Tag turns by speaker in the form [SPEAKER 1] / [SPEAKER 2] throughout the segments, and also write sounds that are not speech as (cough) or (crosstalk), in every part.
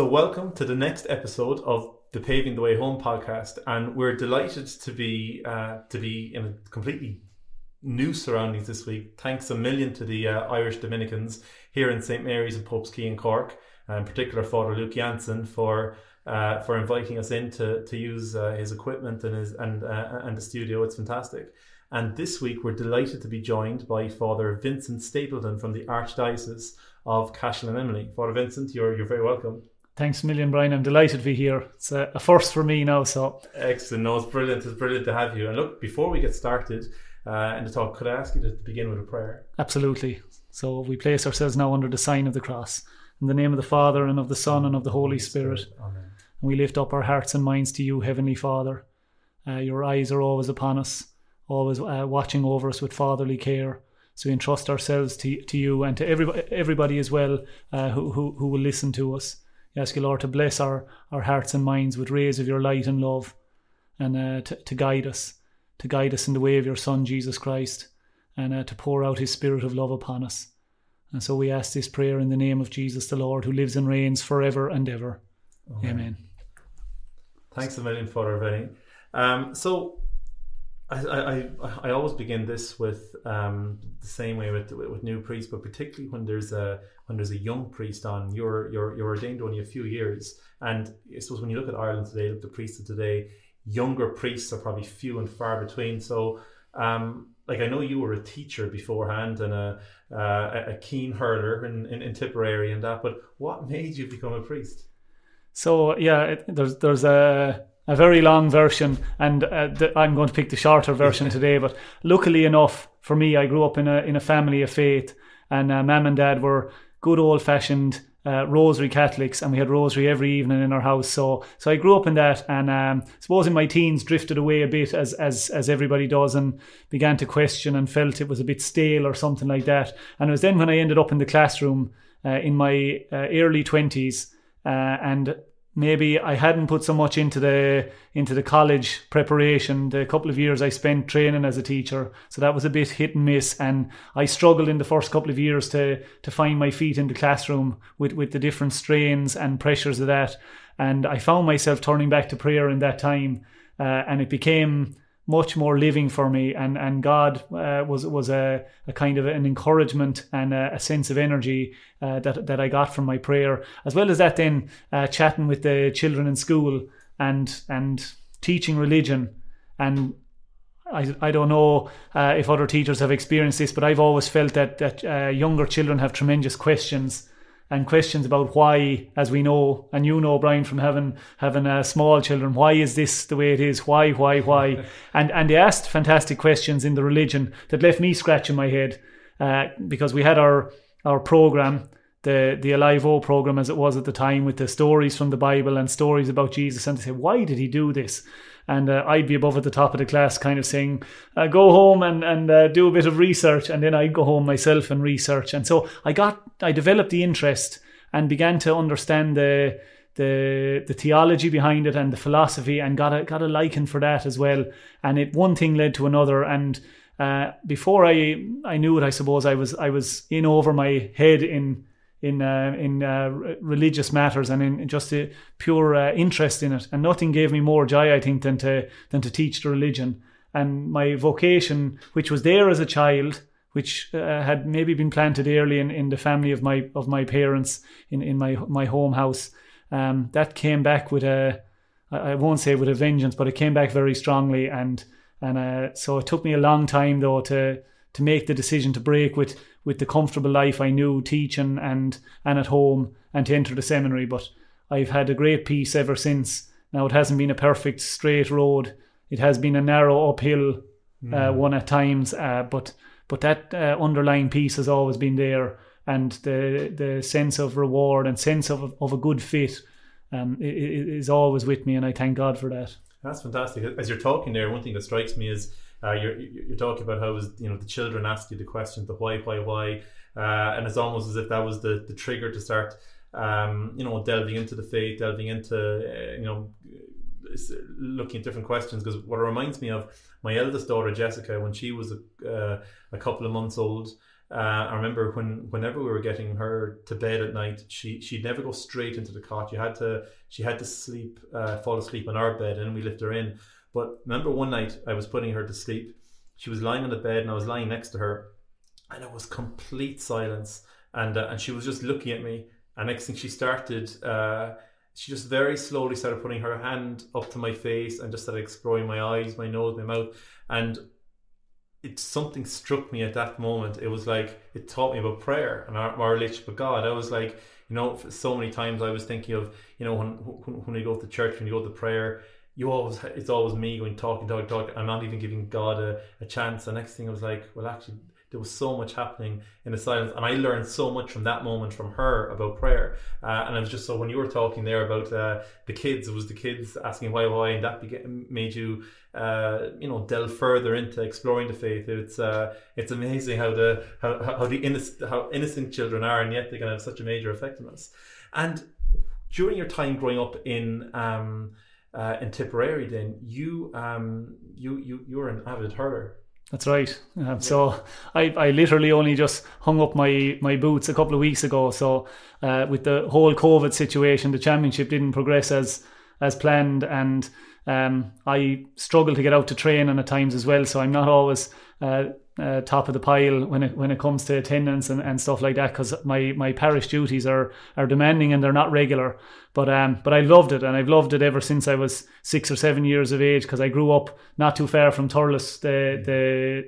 [SPEAKER 1] So, welcome to the next episode of the Paving the Way Home podcast, and we're delighted to be uh, to be in a completely new surroundings this week. Thanks a million to the uh, Irish Dominicans here in St Mary's and Pope's Quay in Cork, and in particular Father Luke Jansen for uh, for inviting us in to, to use uh, his equipment and his and uh, and the studio. It's fantastic. And this week we're delighted to be joined by Father Vincent Stapleton from the Archdiocese of Cashel and Emly. Father Vincent, you're you're very welcome.
[SPEAKER 2] Thanks a million, Brian. I'm delighted to be here. It's a, a first for me now. So
[SPEAKER 1] excellent. No, it's brilliant. It's brilliant to have you. And look, before we get started uh, and the talk, could I ask you to begin with a prayer?
[SPEAKER 2] Absolutely. So we place ourselves now under the sign of the cross. In the name of the Father and of the Son and of the Holy Spirit. Amen. And we lift up our hearts and minds to you, Heavenly Father. Uh, your eyes are always upon us, always uh, watching over us with fatherly care. So we entrust ourselves to, to you and to everybody, everybody as well uh, who, who, who will listen to us. We ask you, Lord, to bless our, our hearts and minds with rays of your light and love and uh, to, to guide us, to guide us in the way of your Son, Jesus Christ, and uh, to pour out his spirit of love upon us. And so we ask this prayer in the name of Jesus the Lord, who lives and reigns forever and ever. Amen. Amen.
[SPEAKER 1] Thanks a million, Father Vinny. Um, so I, I, I always begin this with um, the same way with with new priests, but particularly when there's a when there's a young priest on, you're you're you're ordained only a few years, and I suppose when you look at Ireland today, look the priests of today, younger priests are probably few and far between. So, um, like I know you were a teacher beforehand and a uh, a keen hurler in, in, in Tipperary and that, but what made you become a priest?
[SPEAKER 2] So yeah, it, there's there's a a very long version, and uh, the, I'm going to pick the shorter version today. But luckily enough for me, I grew up in a in a family of faith, and uh, mum and dad were good old fashioned uh, rosary Catholics, and we had rosary every evening in our house. So, so I grew up in that, and um, suppose in my teens drifted away a bit as as as everybody does, and began to question and felt it was a bit stale or something like that. And it was then when I ended up in the classroom uh, in my uh, early twenties, uh, and maybe I hadn't put so much into the into the college preparation. The couple of years I spent training as a teacher, so that was a bit hit and miss, and I struggled in the first couple of years to to find my feet in the classroom with with the different strains and pressures of that. And I found myself turning back to prayer in that time, uh, and it became much more living for me. And and God uh, was was a, a kind of an encouragement and a, a sense of energy uh, that that I got from my prayer as well as that then uh, chatting with the children in school and and teaching religion. And I, I don't know uh, if other teachers have experienced this but I've always felt that that uh, younger children have tremendous questions and questions about why, as we know, and you know, Brian, from having having uh, small children, why is this the way it is? Why, why, why? (laughs) and and they asked fantastic questions in the religion that left me scratching my head uh, because we had our our program. The the Alive O program as it was at the time with the stories from the Bible and stories about Jesus and they say why did he do this and uh, I'd be above at the top of the class, kind of saying, uh, "Go home and and uh, do a bit of research," and then I'd go home myself and research. And so I got, I developed the interest and began to understand the the the theology behind it and the philosophy, and got a got a liking for that as well. And it one thing led to another, and uh, before I I knew it, I suppose I was I was in over my head in in uh, in uh, religious matters and in just a pure uh, interest in it. And nothing gave me more joy, I think, than to than to teach the religion. And my vocation, which was there as a child, which uh, had maybe been planted early in, in the family of my of my parents in, in my my home house, um, that came back with a I won't say with a vengeance, but it came back very strongly. And and uh, so it took me a long time though to to make the decision to break with with the comfortable life I knew teaching and and at home and to enter the seminary. But I've had a great peace ever since. Now it hasn't been a perfect straight road. It has been a narrow uphill mm. uh, one at times, uh, but but that uh, underlying peace has always been there, and the the sense of reward and sense of of a good fit um, is always with me, and I thank God for that.
[SPEAKER 1] That's fantastic. As you're talking there, one thing that strikes me is uh, you're you're talking about how was you know the children ask you the question the why why why, uh, and it's almost as if that was the the trigger to start um, you know delving into the faith, delving into uh, you know looking at different questions. Because what it reminds me of my eldest daughter Jessica when she was a, uh, a couple of months old. uh, I remember when whenever we were getting her to bed at night, she she'd never go straight into the cot. You had to she had to sleep, uh, fall asleep on our bed, and we lift her in. But remember one night I was putting her to sleep. She was lying on the bed, and I was lying next to her, and it was complete silence. And uh, and she was just looking at me. And next thing she started, uh, she just very slowly started putting her hand up to my face and just started exploring my eyes, my nose, my mouth, and it something struck me at that moment. It was like it taught me about prayer and our, our relationship with God. I was like, you know, so many times I was thinking of, you know, when when, when go to church, when you go to prayer, you always it's always me going talking, talking, talking. I'm not even giving God a, a chance. The next thing I was like, well, actually, there was so much happening in the silence and i learned so much from that moment from her about prayer uh, and i was just so when you were talking there about uh, the kids it was the kids asking why why and that made you uh, you know delve further into exploring the faith it's uh, it's amazing how the how, how the innocent how innocent children are and yet they can have such a major effect on us and during your time growing up in um, uh, in Tipperary, then you um, you you you were an avid hurler.
[SPEAKER 2] That's right. Um, so I, I literally only just hung up my, my boots a couple of weeks ago. So uh, with the whole COVID situation, the championship didn't progress as as planned, and um, I struggle to get out to train and at times as well. So I'm not always uh, uh, top of the pile when it when it comes to attendance and, and stuff like that because my, my parish duties are are demanding and they're not regular. But um but I loved it and I've loved it ever since I was six or seven years of age because I grew up not too far from Thurles, the,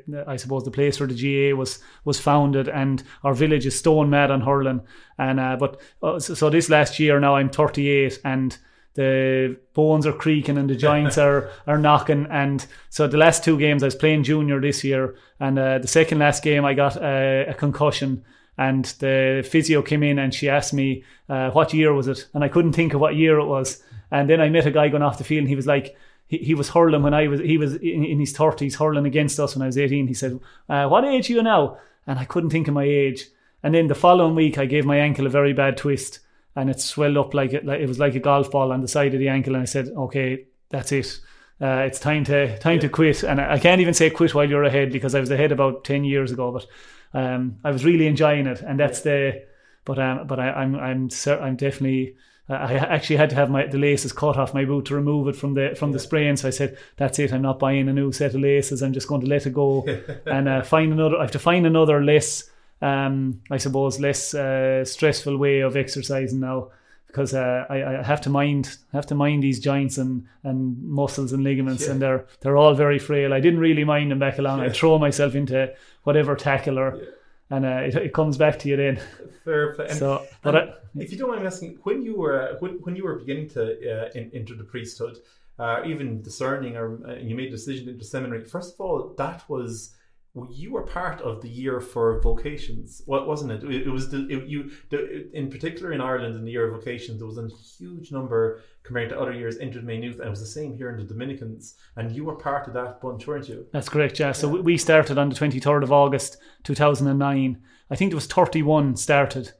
[SPEAKER 2] the I suppose the place where the GAA was was founded and our village is stone mad on hurling and uh, but uh, so, so this last year now I'm 38 and the bones are creaking and the joints (laughs) are are knocking. And so the last two games I was playing junior this year, and uh, the second last game I got a, a, concussion. And the physio came in and she asked me uh, what year was it, and I couldn't think of what year it was. And then I met a guy going off the field, and he was like, he, he was hurling when I was he was in, in his thirties hurling against us when I was eighteen. He said, uh, "What age are you now?" And I couldn't think of my age. And then the following week, I gave my ankle a very bad twist and it swelled up like it, like it was like a golf ball on the side of the ankle. And I said, okay, that's it. Uh, it's time to time yeah. to quit. And I, I can't even say quit while you're ahead because I was ahead about ten years ago. But um, I was really enjoying it, and that's the. But um, but I, I'm I'm I'm definitely. I actually had to have my the laces cut off my boot to remove it from the from yeah. the sprain. So I said, "That's it. I'm not buying a new set of laces. I'm just going to let it go (laughs) and uh, find another. I have to find another less um, I suppose, less uh, stressful way of exercising now because uh, I, I, have to mind have to mind these joints and, and muscles and ligaments, yeah. and they're they're all very frail. I didn't really mind them back along. Yeah. I throw myself into whatever tackle or. Yeah. And uh, it, it comes back to you then.
[SPEAKER 1] Fair play. So, but I, if you don't mind asking, when you were when, when you were beginning to uh, in, enter the priesthood, uh, even discerning, or uh, you made a decision into seminary. First of all, that was well, you were part of the year for vocations, what wasn't it? It, was the, it, you the, in particular in Ireland in the year of vocations. There was a huge number compared to other years entered Maynooth, and it was the same here in the Dominicans. And you were part of that bunch, weren't you?
[SPEAKER 2] That's correct. Yeah. So we started on the twenty third of August, two thousand and nine. I think there was thirty one started,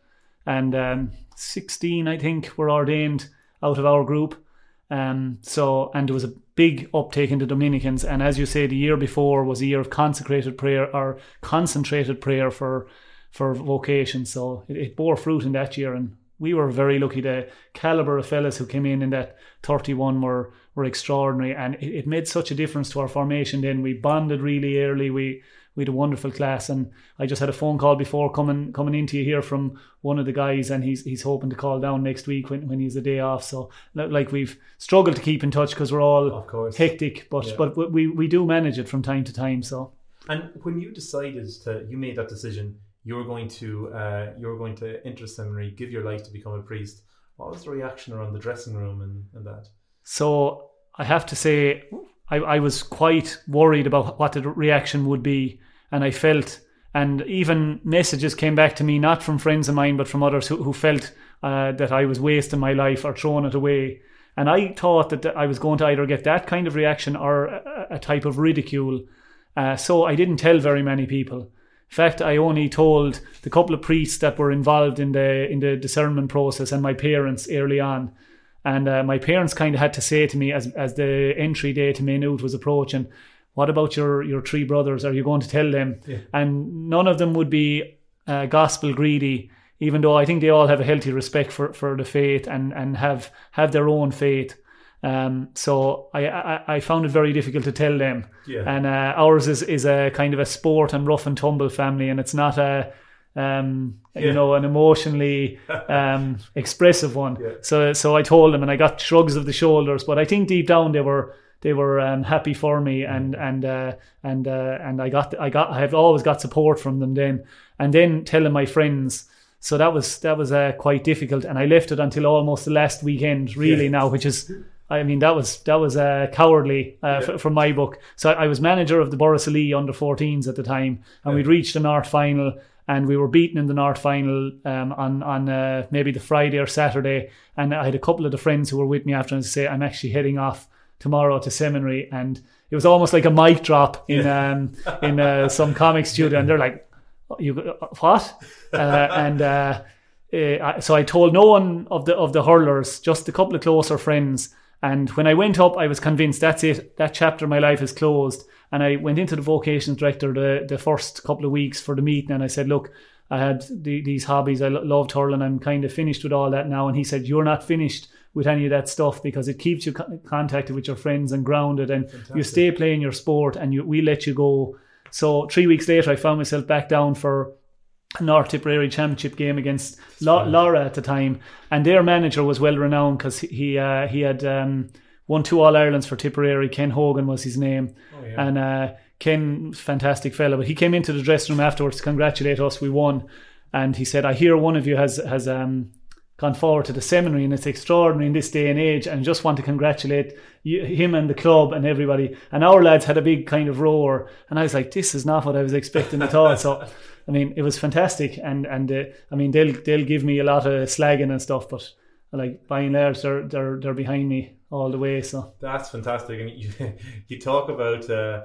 [SPEAKER 2] and um, sixteen I think were ordained out of our group. Um, so and there was a big uptake in the Dominicans. And as you say, the year before was a year of consecrated prayer or concentrated prayer for for vocation. So it, it bore fruit in that year, and we were very lucky. The caliber of fellas who came in in that 31 were were extraordinary, and it, it made such a difference to our formation. Then we bonded really early. We we had a wonderful class and I just had a phone call before coming coming into you here from one of the guys and he's he's hoping to call down next week when, when he's a day off so like we've struggled to keep in touch because we're all
[SPEAKER 1] of course.
[SPEAKER 2] hectic but yeah. but we we do manage it from time to time so
[SPEAKER 1] and when you decided to you made that decision you were going to uh, you were going to enter seminary give your life to become a priest what was the reaction around the dressing room and, and that
[SPEAKER 2] so I have to say I, I was quite worried about what the reaction would be, and I felt, and even messages came back to me not from friends of mine, but from others who, who felt uh, that I was wasting my life or throwing it away. And I thought that I was going to either get that kind of reaction or a, a type of ridicule. Uh, so I didn't tell very many people. In fact, I only told the couple of priests that were involved in the in the discernment process and my parents early on. And uh, my parents kind of had to say to me as as the entry day to Maynooth was approaching, what about your your three brothers? Are you going to tell them?
[SPEAKER 1] Yeah.
[SPEAKER 2] And none of them would be uh, gospel greedy, even though I think they all have a healthy respect for, for the faith and, and have have their own faith. Um, so I, I I found it very difficult to tell them.
[SPEAKER 1] Yeah.
[SPEAKER 2] And uh, ours is is a kind of a sport and rough and tumble family, and it's not a um,
[SPEAKER 1] Yeah.
[SPEAKER 2] you know an emotionally (laughs) um, expressive one.
[SPEAKER 1] Yeah.
[SPEAKER 2] So so I told them, and I got shrugs of the shoulders, but I think deep down they were they were um, happy for me, and and uh, and uh, and I got I got I have always got support from them then, and then telling my friends. So that was that was uh, quite difficult, and I left it until almost the last weekend, really
[SPEAKER 1] Yeah.
[SPEAKER 2] now, which is. I mean that was that was uh, cowardly uh,
[SPEAKER 1] Yeah.
[SPEAKER 2] f- from my book. So I, I was manager of the Borrisoleigh under 14s at the time, and
[SPEAKER 1] Yeah.
[SPEAKER 2] we'd reached an art final, and we were beaten in the North final um, on on uh, maybe the Friday or Saturday. And I had a couple of the friends who were with me after and say, "I'm actually heading off tomorrow to seminary," and it was almost like a mic drop in um, in uh, some comic studio, and they're like, "You what?" Uh, and uh, uh, so I told no one of the of the hurlers, just a couple of closer friends. And when I went up, I was convinced that's it. That chapter of my life is closed. And I went into the vocations director the, the first couple of weeks for the meeting, and I said, "Look, I had the, these hobbies. I lo- loved hurling. I'm kind of finished with all that now." And he said, "You're not finished with any of that stuff because it keeps you co- contacted with your friends and grounded, and you stay playing your sport, and you, we let you go." So three weeks later, I found myself back down for North Tipperary Championship game against La- Lorrha at the time, and their manager was well renowned because he uh, he had um, won two All Irelands for Tipperary. Ken Hogan was his name,
[SPEAKER 1] Oh, yeah.
[SPEAKER 2] and uh, Ken, fantastic fella. But he came into the dressing room afterwards to congratulate us. We won, and he said, "I hear one of you has has um, gone forward to the seminary, and it's extraordinary in this day and age. And just want to congratulate you, him and the club and everybody. And our lads had a big kind of roar, and I was like, "This is not what I was expecting at all." So. I mean, it was fantastic, and and uh, I mean, they'll they'll give me a lot of slagging and stuff, but like by and large, they're they're they're behind me all the way. So
[SPEAKER 1] That's fantastic. And you, (laughs) you talk about uh,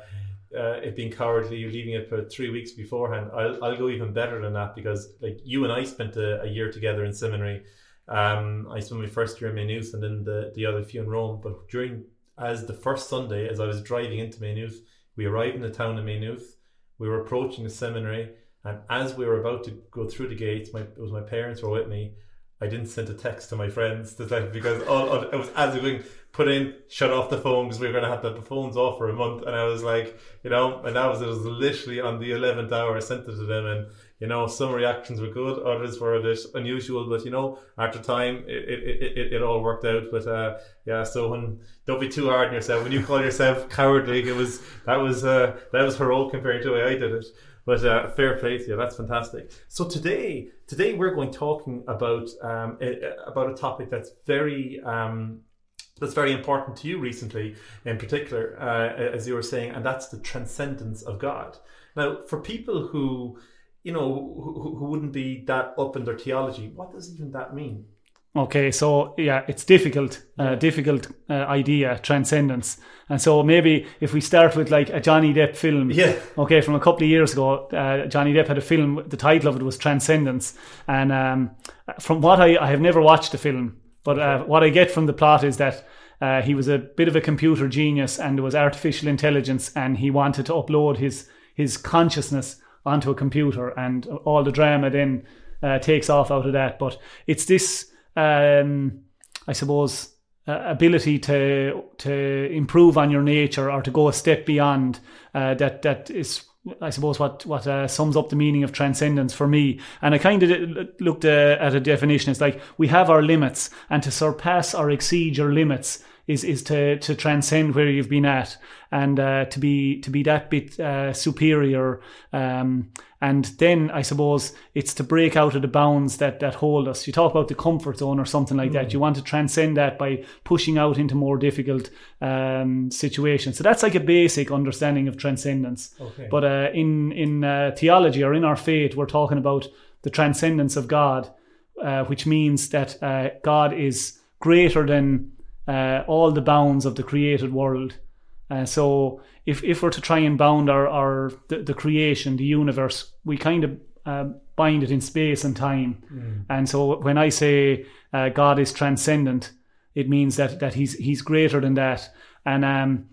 [SPEAKER 1] uh, it being cowardly, you leaving it for three weeks beforehand. I'll, I'll go even better than that because, like, you and I spent a, a year together in seminary. Um, I spent my first year in Maynooth and then the, the other few in Rome. But during, as the first Sunday, as I was driving into Maynooth, we arrived in the town of Maynooth. We were approaching the seminary. And as we were about to go through the gates, my, it was my parents were with me. I didn't send a text to my friends to say because all, all, it was as we going put in shut off the phone because we were going to have the phones off for a month and I was like you know and that was it was literally on the 11th hour I sent it to them and you know some reactions were good others were a bit unusual but you know after time it, it, it, it, it all worked out but uh, yeah so when don't be too hard on yourself when you call yourself cowardly it was that was uh, that was heroic compared to the way I did it but uh, fair play to you. That's fantastic. So today, today we're going talking about um, about a topic that's very um, that's very important to you recently, in particular, uh, as you were saying, and that's the transcendence of God. Now, for people who you know who, who wouldn't be that up in their theology, what does even that mean?
[SPEAKER 2] Okay, so yeah, it's difficult, uh, difficult uh, idea, transcendence. And so maybe if we start with like a Johnny Depp film,
[SPEAKER 1] Yeah.
[SPEAKER 2] okay, from a couple of years ago, uh, Johnny Depp had a film. The title of it was Transcendence, and um, from what I, I have never watched the film, but uh, what I get from the plot is that uh, he was a bit of a computer genius, and there was artificial intelligence, and he wanted to upload his his consciousness onto a computer, and all the drama then uh, takes off out of that. But it's this um, I suppose, uh, ability to to improve on your nature or to go a step beyond uh, that that is. I suppose what what uh, sums up the meaning of transcendence for me, and I kind of looked uh, at a definition. It's like we have our limits, and to surpass or exceed your limits is is to to transcend where you've been at, and uh, to be to be that bit uh, superior. Um, and then I suppose it's to break out of the bounds that that hold us. You talk about the comfort zone or something like that. You want to transcend that by pushing out into more difficult um, situations. So that's like a basic understanding of transcendence.
[SPEAKER 1] Okay.
[SPEAKER 2] But uh, in in uh, theology or in our faith, we're talking about the transcendence of God, uh, which means that uh, God is greater than uh, all the bounds of the created world. Uh, so if, if we're to try and bound our, our the, the creation, the universe, we kind of uh, bind it in space and time. And so when I say uh, God is transcendent, it means that that he's he's greater than that. And um,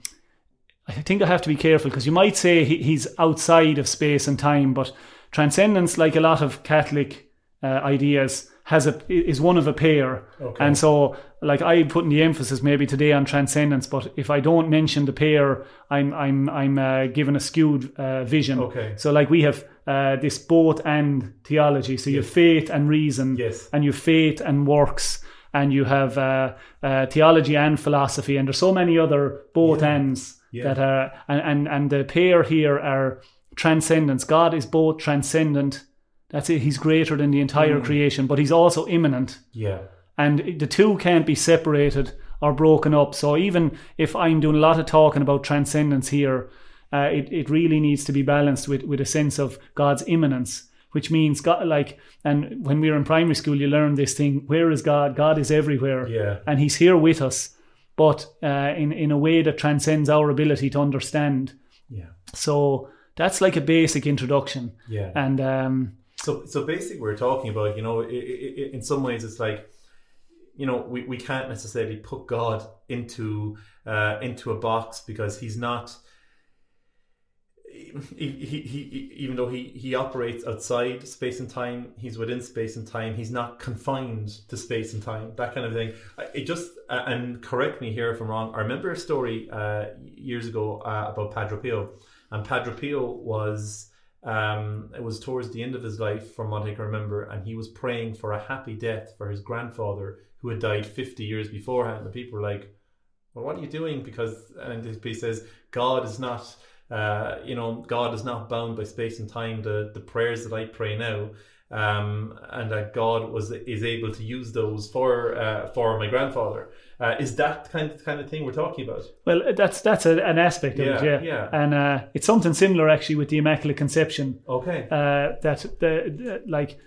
[SPEAKER 2] I think I have to be careful because you might say he, he's outside of space and time, but transcendence, like a lot of Catholic uh, ideas, has a is one of a pair,
[SPEAKER 1] Okay.
[SPEAKER 2] and so like I'm putting the emphasis maybe today on transcendence, but if I don't mention the pair, I'm I'm I'm uh, given a skewed uh, vision.
[SPEAKER 1] Okay.
[SPEAKER 2] So like we have uh, this both and theology. So you have faith and reason,
[SPEAKER 1] Yes.
[SPEAKER 2] and you have faith and works, and you have uh, uh, theology and philosophy, and there's so many other both ends
[SPEAKER 1] Yeah.
[SPEAKER 2] that are and, and and the pair here are transcendence. God is both transcendent. That's it. He's greater than the entire
[SPEAKER 1] Mm.
[SPEAKER 2] creation, but he's also immanent
[SPEAKER 1] Yeah.
[SPEAKER 2] and the two can't be separated or broken up. So even if I'm doing a lot of talking about transcendence here, uh, it it really needs to be balanced with with a sense of God's immanence, which means God like. And when we were in primary school, you learn this thing: where is God? God is everywhere,
[SPEAKER 1] Yeah.
[SPEAKER 2] and He's here with us, but uh, in in a way that transcends our ability to understand.
[SPEAKER 1] Yeah.
[SPEAKER 2] So that's like a basic introduction,
[SPEAKER 1] Yeah.
[SPEAKER 2] and um,
[SPEAKER 1] So, so basically, we're talking about, you know, i i in some ways, it's like, you know, we, we can't necessarily put God into uh, into a box because he's not. He, he, he, even though he, he operates outside space and time, he's within space and time. He's not confined to space and time. That kind of thing. It just and correct me here if I'm wrong. I remember a story uh, years ago uh, about Padre Pio, and Padre Pio was um, it was towards the end of his life, from what I can remember, and he was praying for a happy death for his grandfather who had died 50 years beforehand. And people were like, "Well, what are you doing?" Because and piece says, "God is not." Uh, you know, God is not bound by space and time. The the prayers that I pray now, um, and that God was is able to use those for uh, for my grandfather. Uh, is that kind of kind of thing we're talking about?
[SPEAKER 2] well, that's that's a, an aspect of
[SPEAKER 1] Yeah,
[SPEAKER 2] it, yeah.
[SPEAKER 1] yeah.
[SPEAKER 2] And uh, it's something similar actually with the Immaculate Conception.
[SPEAKER 1] Okay.
[SPEAKER 2] uh, that the, the like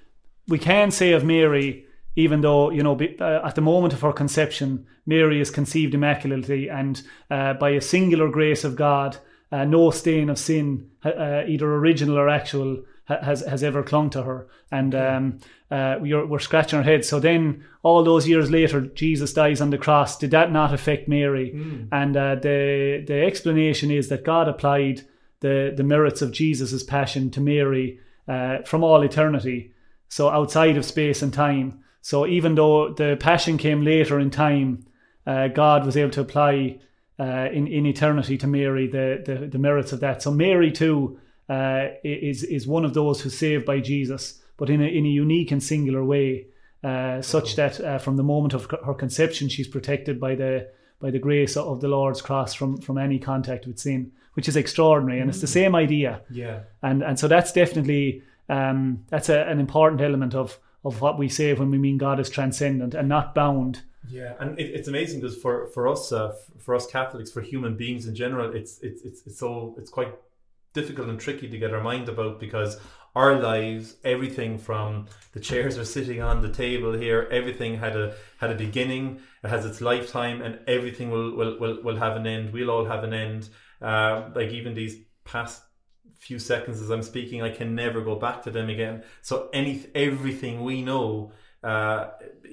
[SPEAKER 2] we can say of Mary, even though you know be- uh, at the moment of her conception, Mary is conceived immaculately, and uh, by a singular grace of God, uh, no stain of sin, uh, either original or actual, has has ever clung to her, and um, uh, we're we're scratching our heads. So then, all those years later, Jesus dies on the cross. Did that not affect Mary? And uh, the the explanation is that God applied the the merits of Jesus' passion to Mary uh, from all eternity, so outside of space and time. So even though the passion came later in time, uh, God was able to apply uh, in in eternity to Mary the, the the merits of that. So Mary too uh, is is one of those who's saved by Jesus, but in a in a unique and singular way, uh, such that uh, from the moment of her conception, she's protected by the by the grace of the Lord's cross from from any contact with sin, which is extraordinary, and it's the same idea
[SPEAKER 1] Yeah.
[SPEAKER 2] and and so that's definitely um, that's a, an important element of of what we say when we mean God is transcendent and not bound.
[SPEAKER 1] Yeah, and it, it's amazing because for for us, uh, for us Catholics, for human beings in general, it's it's it's it's so it's quite difficult and tricky to get our mind about because our lives, everything from the chairs we're sitting on, the table here, everything had a had a beginning. It has its lifetime, and everything will will will, will have an end. We'll all have an end. Uh, like even these past few seconds as I'm speaking, I can never go back to them again. So any everything we know, uh,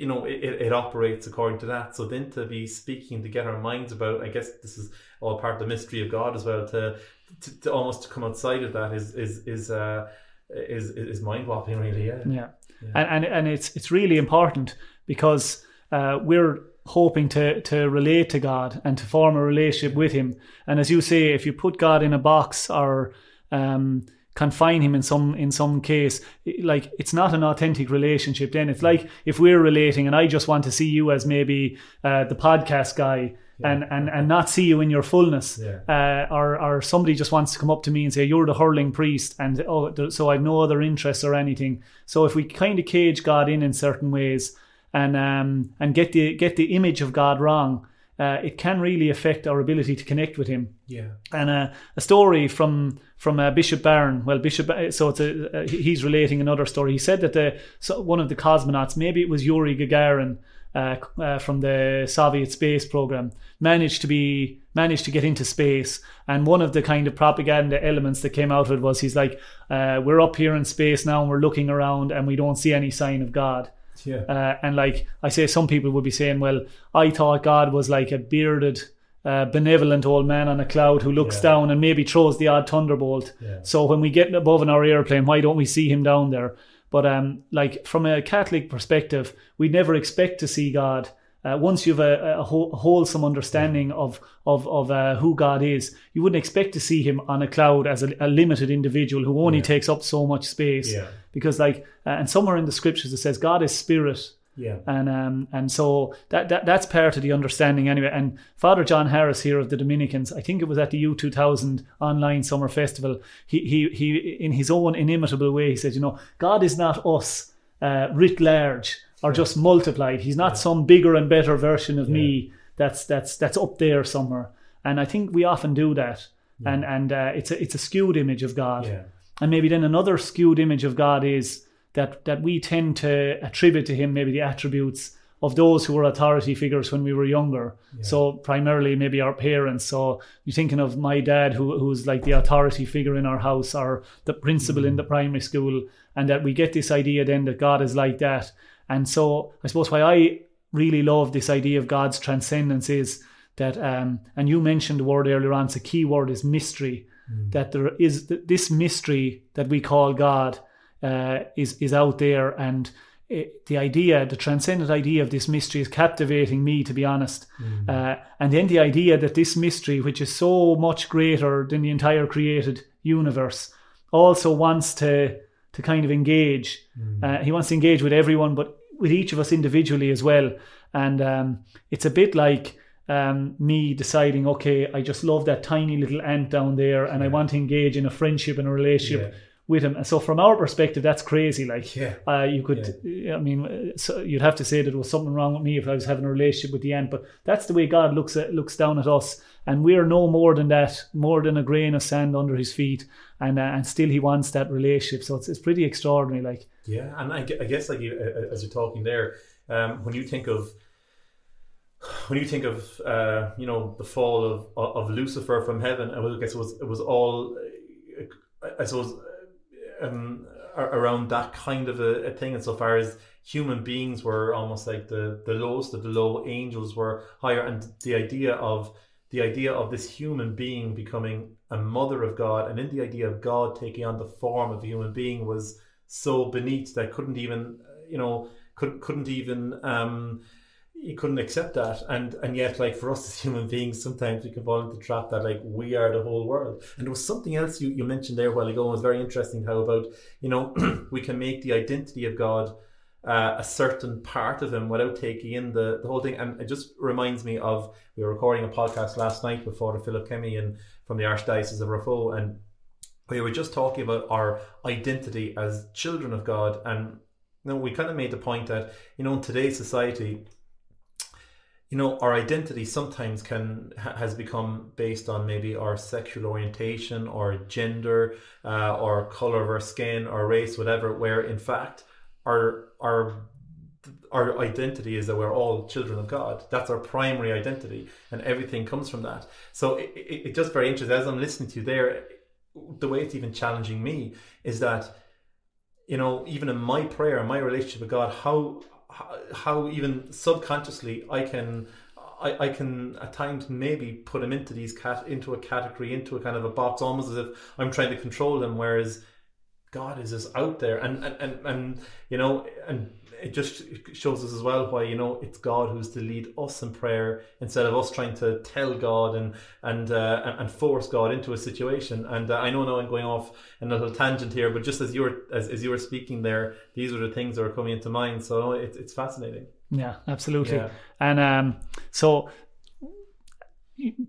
[SPEAKER 1] you know, it, it operates according to that. So then to be speaking to get our minds about, I guess this is all part of the mystery of God as well. To to, to almost to come outside of that is is is uh, is is mind boggling, really. Yeah.
[SPEAKER 2] Yeah, And, and and it's it's really important because uh, we're hoping to to relate to God and to form a relationship with Him. And as you say, if you put God in a box or um, confine him in some in some case like it's not an authentic relationship then it's like if we're relating and i just want to see you as maybe uh, the podcast guy and, and and not see you in your fullness
[SPEAKER 1] Yeah.
[SPEAKER 2] uh, or or somebody just wants to come up to me and say you're the hurling priest and oh so I've no other interests or anything so if we kind of cage God in in certain ways and um and get the get the image of God wrong uh, it can really affect our ability to connect with him
[SPEAKER 1] Yeah.
[SPEAKER 2] and uh, a story from from uh, Bishop Barron. Well, Bishop, so it's a, uh, he's relating another story. He said that the so one of the cosmonauts, maybe it was Yuri Gagarin uh, uh, from the Soviet space program, managed to be managed to get into space. And one of the kind of propaganda elements that came out of it was he's like, uh, "We're up here in space now, and we're looking around, and we don't see any sign of God."
[SPEAKER 1] Yeah.
[SPEAKER 2] Uh, and like I say, some people would be saying, "Well, I thought God was like a bearded." uh, benevolent old man on a cloud who looks
[SPEAKER 1] Yeah.
[SPEAKER 2] down and maybe throws the odd thunderbolt.
[SPEAKER 1] Yeah.
[SPEAKER 2] So when we get above in our airplane, why don't we see him down there? But um, like from a Catholic perspective, we never expect to see God. Uh, once you've a, a whole, wholesome understanding of of of uh, who God is, you wouldn't expect to see Him on a cloud as a, a limited individual who only
[SPEAKER 1] Yeah.
[SPEAKER 2] takes up so much space.
[SPEAKER 1] Yeah.
[SPEAKER 2] Because like, uh, and somewhere in the scriptures it says God is spirit,
[SPEAKER 1] Yeah.
[SPEAKER 2] and um and so that, that that's part of the understanding anyway. And Father John Harris here of the Dominicans, I think it was at the U two thousand online summer festival. He he he in his own inimitable way, he said, you know, God is not us uh, writ large or just multiplied. He's not some bigger and better version of me that's that's that's up there somewhere. And I think we often do that. And and uh, it's a it's a skewed image of God.
[SPEAKER 1] Yeah.
[SPEAKER 2] And maybe then another skewed image of God is that that we tend to attribute to him maybe the attributes of those who were authority figures when we were younger. So primarily maybe our parents. So you're thinking of my dad who who's like the authority figure in our house or the principal in the primary school and that we get this idea then that God is like that. And so I suppose why I really love this idea of God's transcendence is that um and you mentioned the word earlier on, it's a key word is mystery that there is th- this mystery that we call God uh, is is out there, and it, the idea, the transcendent idea of this mystery, is captivating me, to be honest. Uh, and then the idea that this mystery, which is so much greater than the entire created universe, also wants to to kind of engage. Uh, he wants to engage with everyone, but with each of us individually as well. And um, it's a bit like um, me deciding, okay, I just love that tiny little ant down there, and I want to engage in a friendship and a relationship
[SPEAKER 1] Yeah.
[SPEAKER 2] With him. And so, from our perspective, that's crazy. Like,
[SPEAKER 1] Yeah.
[SPEAKER 2] uh, you could, I mean, so you'd have to say that there was something wrong with me if I was having a relationship with the ant. But that's the way God looks at looks down at us, and we're no more than that, more than a grain of sand under His feet, and uh, and still He wants that relationship. So it's it's pretty extraordinary. Like,
[SPEAKER 1] Yeah, and I, I guess like you, as you're talking there, um, when you think of when you think of uh, you know the fall of of Lucifer from heaven, I guess it was it was all uh, I suppose um, around that kind of a, a thing. Insofar as human beings were almost like the the lowest of the low, angels were higher, and the idea of the idea of this human being becoming a mother of God, and in the idea of God taking on the form of a human being was so beneath that couldn't even you know couldn't couldn't even um you couldn't accept that. And and yet like for us as human beings sometimes we can fall into the trap that like we are the whole world. And there was something else you, you mentioned there a while ago and it was very interesting how about you know (clears throat) we can make the identity of god uh, a certain part of him without taking in the, the whole thing. And it just reminds me of we were recording a podcast last night with Father Philip Kemi and from the Archdiocese of Raphoe and we were just talking about our identity as children of God, and you know, we kind of made the point that you know in today's society, you know, our identity sometimes can has become based on maybe our sexual orientation or gender, uh, or color of our skin or race, whatever. Where in fact, our our our identity is that we're all children of God. That's our primary identity, and everything comes from that. So it, it, it just very interesting. As I'm listening to you there, the way it's even challenging me is that, you know, even in my prayer, my relationship with God, how how, how even subconsciously I can. I, I can at times maybe put them into these cat into a category into a kind of a box almost as if I'm trying to control them whereas God is just out there, and and and, and you know, and it just shows us as well why you know it's God who's to lead us in prayer instead of us trying to tell God and and uh, and- force God into a situation. And uh, I know now I'm going off in a little tangent here, but just as you were as, as you were speaking there, these were the things that were coming into mind. So it, it's fascinating.
[SPEAKER 2] yeah, absolutely.
[SPEAKER 1] Yeah.
[SPEAKER 2] And um, so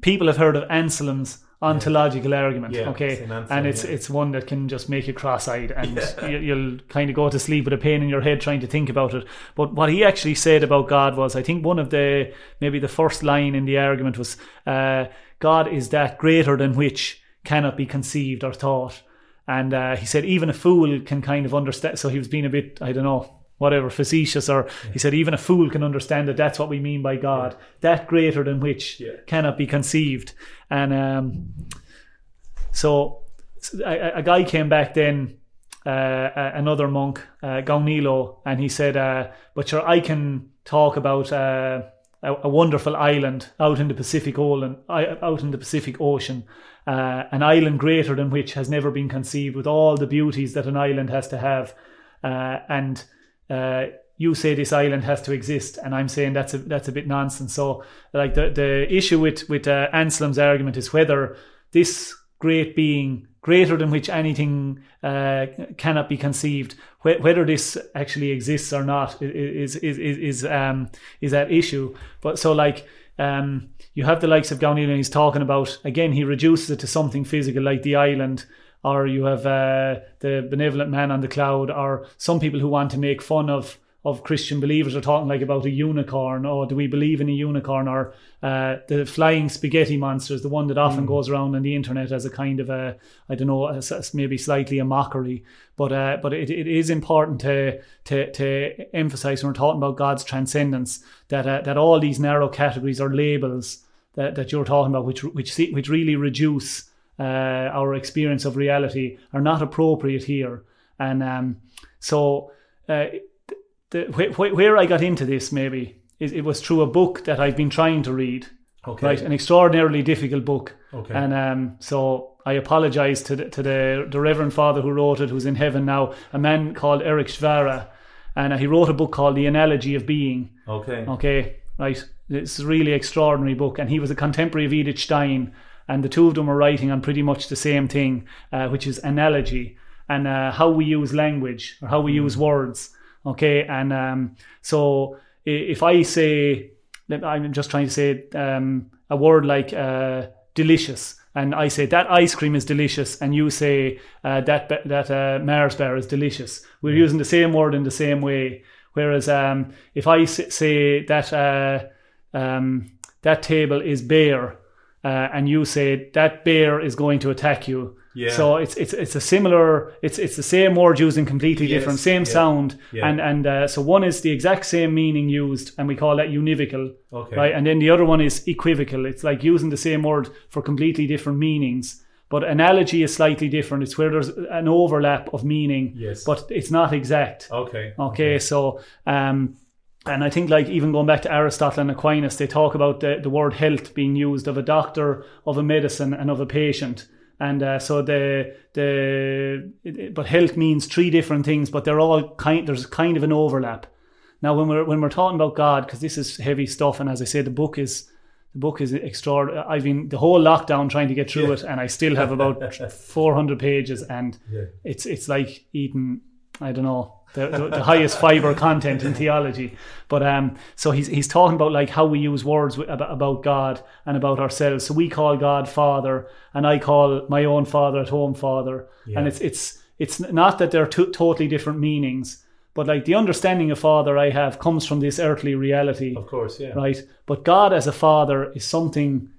[SPEAKER 2] people have heard of Anselm's ontological argument,
[SPEAKER 1] Yeah,
[SPEAKER 2] okay,
[SPEAKER 1] Saint Anselm,
[SPEAKER 2] and it's
[SPEAKER 1] yeah.
[SPEAKER 2] it's one that can just make you cross-eyed, and you, you'll kind of go to sleep with a pain in your head trying to think about it. But what he actually said about God was, I think one of the maybe the first line in the argument was, uh, "God is that greater than which cannot be conceived or thought." And uh, he said even a fool can kind of understand. So he was being a bit, I don't know, whatever, facetious, or he said even a fool can understand that that's what we mean by God, that greater than which
[SPEAKER 1] Yeah.
[SPEAKER 2] cannot be conceived. And um, so a, a guy came back then, uh, another monk, uh, Gaunilo, and he said, uh, "But sure, I can talk about." Uh, a, a wonderful island out in the Pacific Ocean, out in the Pacific Ocean, uh, an island greater than which has never been conceived, with all the beauties that an island has to have, uh, and uh, you say this island has to exist, and I'm saying that's a that's a bit nonsense. So, like the the issue with with uh, Anselm's argument is whether this great being, greater than which anything uh, cannot be conceived, wh- whether this actually exists or not, is is is is um is that issue. But so like. Um, you have the likes of Gowney and he's talking about again he reduces it to something physical like the island or you have uh, the benevolent man on the cloud or some people who want to make fun of of Christian believers are talking like about a unicorn, or do we believe in a unicorn, or uh, the flying spaghetti monsters, the one that often mm. goes around on the internet as a kind of a, I don't know, a, maybe slightly a mockery, but uh, but it, it is important to to to emphasize when we're talking about God's transcendence that uh, that all these narrow categories or labels that, that you're talking about, which which which really reduce uh, our experience of reality, are not appropriate here, and um, so. Uh, the, wh- where I got into this maybe is it was through a book that I've been trying to read.
[SPEAKER 1] Okay.
[SPEAKER 2] Right, an extraordinarily difficult book.
[SPEAKER 1] Okay.
[SPEAKER 2] And um, so I apologise to the, to the the Reverend Father who wrote it, who's in heaven now, a man called Erich Przywara, and uh, he wrote a book called The Analogy of Being.
[SPEAKER 1] Okay.
[SPEAKER 2] Okay. Right. It's a really extraordinary book, and he was a contemporary of Edith Stein, and the two of them are writing on pretty much the same thing, uh, which is analogy and uh, how we use language or how we mm. use words. Okay, and um, so if I say, I'm just trying to say um, a word like uh, delicious, and I say that ice cream is delicious, and you say uh, that that uh, Mars bar is delicious. We're yeah. using the same word in the same way. Whereas um, if I say that uh, um, that table is bare, uh, and you say that bear is going to attack you,
[SPEAKER 1] yeah.
[SPEAKER 2] So it's it's it's a similar it's it's the same word used in completely yes. different same yeah. sound yeah. and and uh, so one is the exact same meaning used and we call that univocal
[SPEAKER 1] okay.
[SPEAKER 2] right and then the other one is equivocal it's like using the same word for completely different meanings but analogy is slightly different it's where there's an overlap of meaning
[SPEAKER 1] yes
[SPEAKER 2] but it's not exact
[SPEAKER 1] okay
[SPEAKER 2] okay, okay. so um and I think, like, even going back to Aristotle and Aquinas, they talk about the, the word health being used of a doctor, of a medicine, and of a patient and uh, so the the but health means three different things, but they're all kind. There's kind of an overlap. Now, when we're when we're talking about God, because this is heavy stuff, and as I say, the book is the book is extraordinary. I've been the whole lockdown trying to get through yeah. it, and I still have about (laughs) 400 pages, and
[SPEAKER 1] yeah.
[SPEAKER 2] it's it's like eating I don't know the, the, the, highest fiber content in theology. But um, so he's he's talking about like how we use words about, about God and about ourselves. So we call God Father, and I call my own father at home Father, yeah. and it's it's it's not that they're two totally different meanings. But like the understanding of father I have comes from this earthly reality.
[SPEAKER 1] Of course, yeah.
[SPEAKER 2] Right. But God as a father is something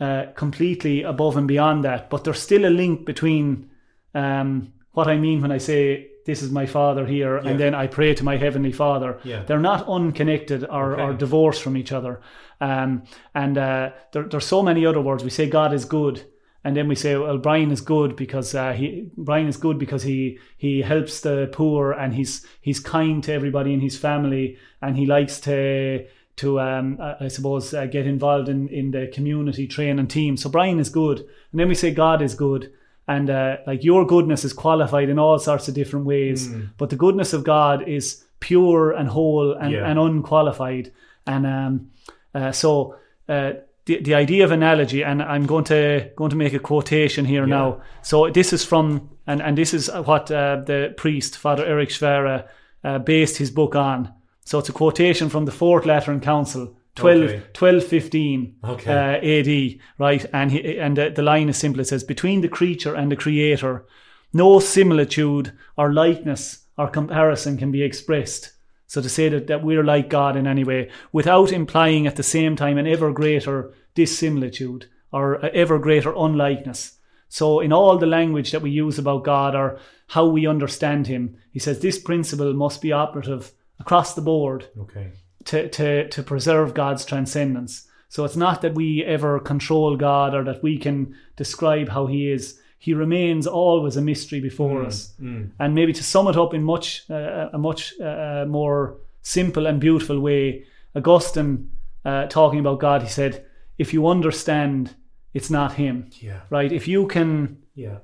[SPEAKER 2] uh, completely above and beyond that. But there's still a link between um, what I mean when I say this is my father here, yeah. and then I pray to my heavenly father.
[SPEAKER 1] Yeah.
[SPEAKER 2] They're not unconnected or, okay. or divorced from each other. Um, and uh, there, there's so many other words. We say God is good, and then we say, well, Brian is good because uh, he Brian is good because he he helps the poor and he's he's kind to everybody in his family and he likes to to um, I suppose uh, get involved in in the community training team. So Brian is good, and then we say God is good and uh, like your goodness is qualified in all sorts of different ways mm. but the goodness of god is pure and whole and, yeah. and unqualified and um, uh, so uh, the, the idea of analogy and i'm going to going to make a quotation here yeah. now so this is from and, and this is what uh, the priest father erich przywara uh, based his book on so it's a quotation from the fourth lateran council 12, okay. 1215
[SPEAKER 1] okay.
[SPEAKER 2] uh, AD, right? And he, and the, the line is simple. It says, "Between the creature and the creator, no similitude or likeness or comparison can be expressed." So to say that, that we're like God in any way, without implying at the same time an ever greater dissimilitude or ever greater unlikeness. So in all the language that we use about God or how we understand Him, he says this principle must be operative across the board.
[SPEAKER 1] Okay
[SPEAKER 2] to, to, to preserve God's transcendence. So it's not that we ever control God or that we can describe how He is. He remains always a mystery before
[SPEAKER 1] mm,
[SPEAKER 2] us.
[SPEAKER 1] Mm.
[SPEAKER 2] And maybe to sum it up in much uh, a much uh, more simple and beautiful way, Augustine uh, talking about God, he said, if you understand, it's not him,
[SPEAKER 1] Yeah.
[SPEAKER 2] right? If you can
[SPEAKER 1] Yeah.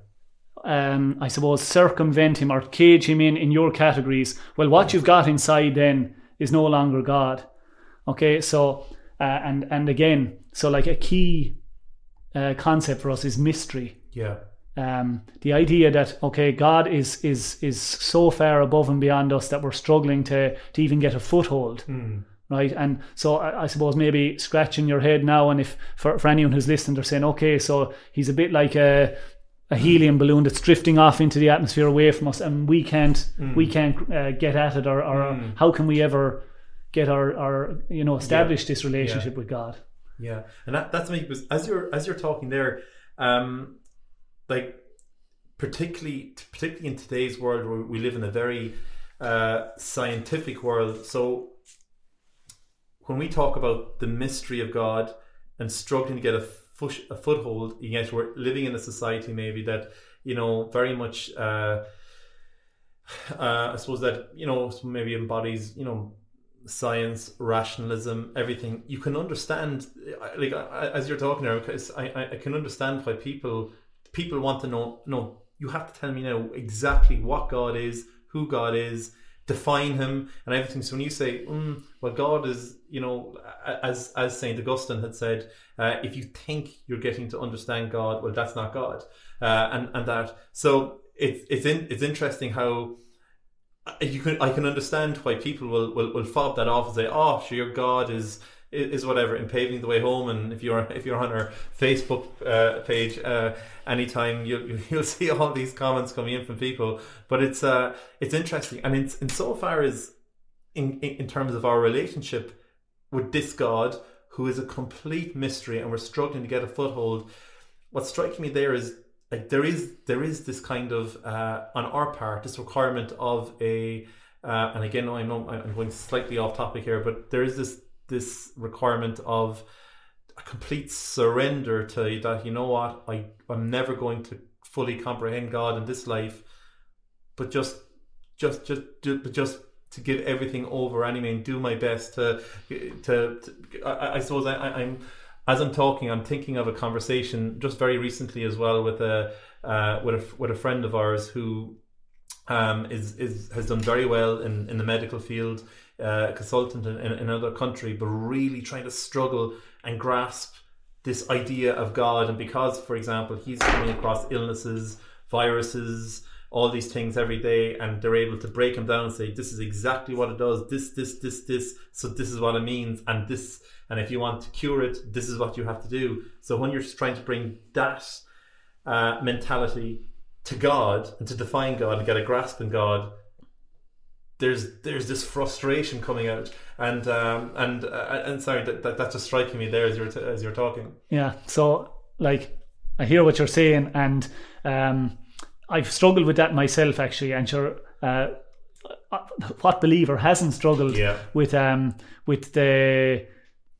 [SPEAKER 2] um, I suppose, circumvent him or cage him in in your categories, well, what you've got inside then is no longer God. Okay, so uh, and and again, so like a key uh, concept for us is mystery.
[SPEAKER 1] Yeah.
[SPEAKER 2] Um, the idea that okay, God is is is so far above and beyond us that we're struggling to to even get a foothold right? And so I, I suppose maybe scratching your head now, and if for, for anyone who's listening, they're saying, okay, so he's a bit like a a helium balloon that's drifting off into the atmosphere away from us, and we can't we can't uh, get at it, or, or how can we ever get our, our you know establish this relationship with God?
[SPEAKER 1] Yeah, and that, that's me because as you're as you're talking there, um, like particularly particularly in today's world where we live in a very uh, scientific world. So when we talk about the mystery of God and struggling to get a foot, a foothold, yet we're living in a society maybe that you know very much. Uh, uh, I suppose that you know maybe embodies you know science, rationalism, everything. You can understand, like as you're talking there, because I, I can understand why people people want to know. No, you have to tell me now exactly what God is, who God is, define Him, and everything. So when you say, mm, "Well, God is," you know, as as Saint Augustine had said, uh, if you think you're getting to understand God, well, that's not God, uh, and and that. So it's it's in, it's interesting how you can I can understand why people will, will, will fob that off and say, "Oh, sure, God is is whatever in paving the way home." And if you're if you're on our Facebook uh, page, uh, anytime you'll (laughs) you'll see all these comments coming in from people. But it's uh it's interesting, and so far as in in terms of our relationship with this God, who is a complete mystery, and we're struggling to get a foothold. What's striking me there is like there is there is this kind of uh, on our part this requirement of a uh, and again I know I'm going slightly off topic here but there is this this requirement of a complete surrender to that you know what I I'm never going to fully comprehend God in this life but just just just but just to give everything over anyway and do my best to to, to I, I suppose I, I'm as I'm talking, I'm thinking of a conversation just very recently as well with a uh, with a with a friend of ours who um, is is has done very well in, in the medical field, uh, consultant in, in another country, but really trying to struggle and grasp this idea of God. And because, for example, he's coming across illnesses, viruses, all these things every day, and they're able to break them down and say, "This is exactly what it does. This, this, this, this. So this is what it means, and this." And if you want to cure it, this is what you have to do. So when you're trying to bring that uh, mentality to God and to define God and get a grasp in God, there's there's this frustration coming out. And um, and uh, and sorry, that, that that's just striking me there as you're t- as you're talking.
[SPEAKER 2] Yeah. So like, I hear what you're saying, and um, I've struggled with that myself actually. And sure. Uh, (laughs) what believer hasn't struggled
[SPEAKER 1] Yeah.
[SPEAKER 2] with um with the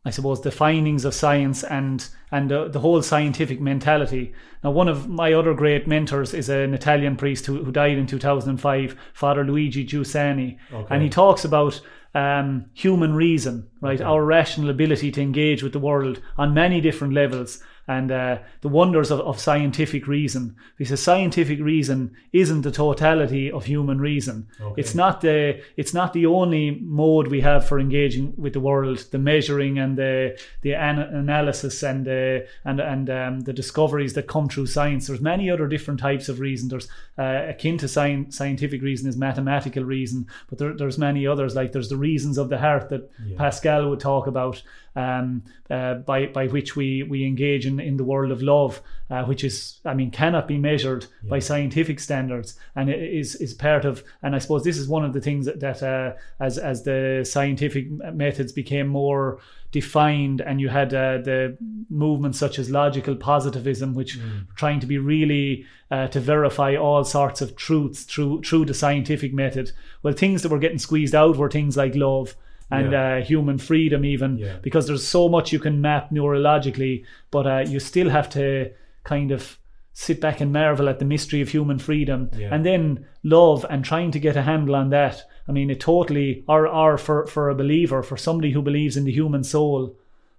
[SPEAKER 2] I suppose the findings of science and and the, the whole scientific mentality. Now, one of my other great mentors is an Italian priest who, who died in 2005, Father Luigi Giussani, and he talks about um, human reason, right? Our rational ability to engage with the world on many different levels. And uh, the wonders of, of scientific reason, because scientific reason isn't the totality of human reason. It's not the it's not the only mode we have for engaging with the world. The measuring and the the an- analysis and the and and um, the discoveries that come through science. There's many other different types of reason. There's uh, akin to sci- scientific reason is mathematical reason, but there, there's many others. Like there's the reasons of the heart that Pascal would talk about, um, uh, by by which we we engage in, in the world of love, uh, which is I mean cannot be measured by scientific standards, and it is is part of. And I suppose this is one of the things that, that uh, as as the scientific methods became more defined, and you had uh, the movements such as logical positivism, which trying to be really uh, to verify all sorts of truths through through the scientific method. Well, things that were getting squeezed out were things like love and
[SPEAKER 1] Yeah.
[SPEAKER 2] uh, human freedom, even
[SPEAKER 1] Yeah.
[SPEAKER 2] because there's so much you can map neurologically, but uh, you still have to kind of sit back and marvel at the mystery of human freedom,
[SPEAKER 1] Yeah.
[SPEAKER 2] and then love and trying to get a handle on that. I mean, it totally, or or for for a believer, for somebody who believes in the human soul,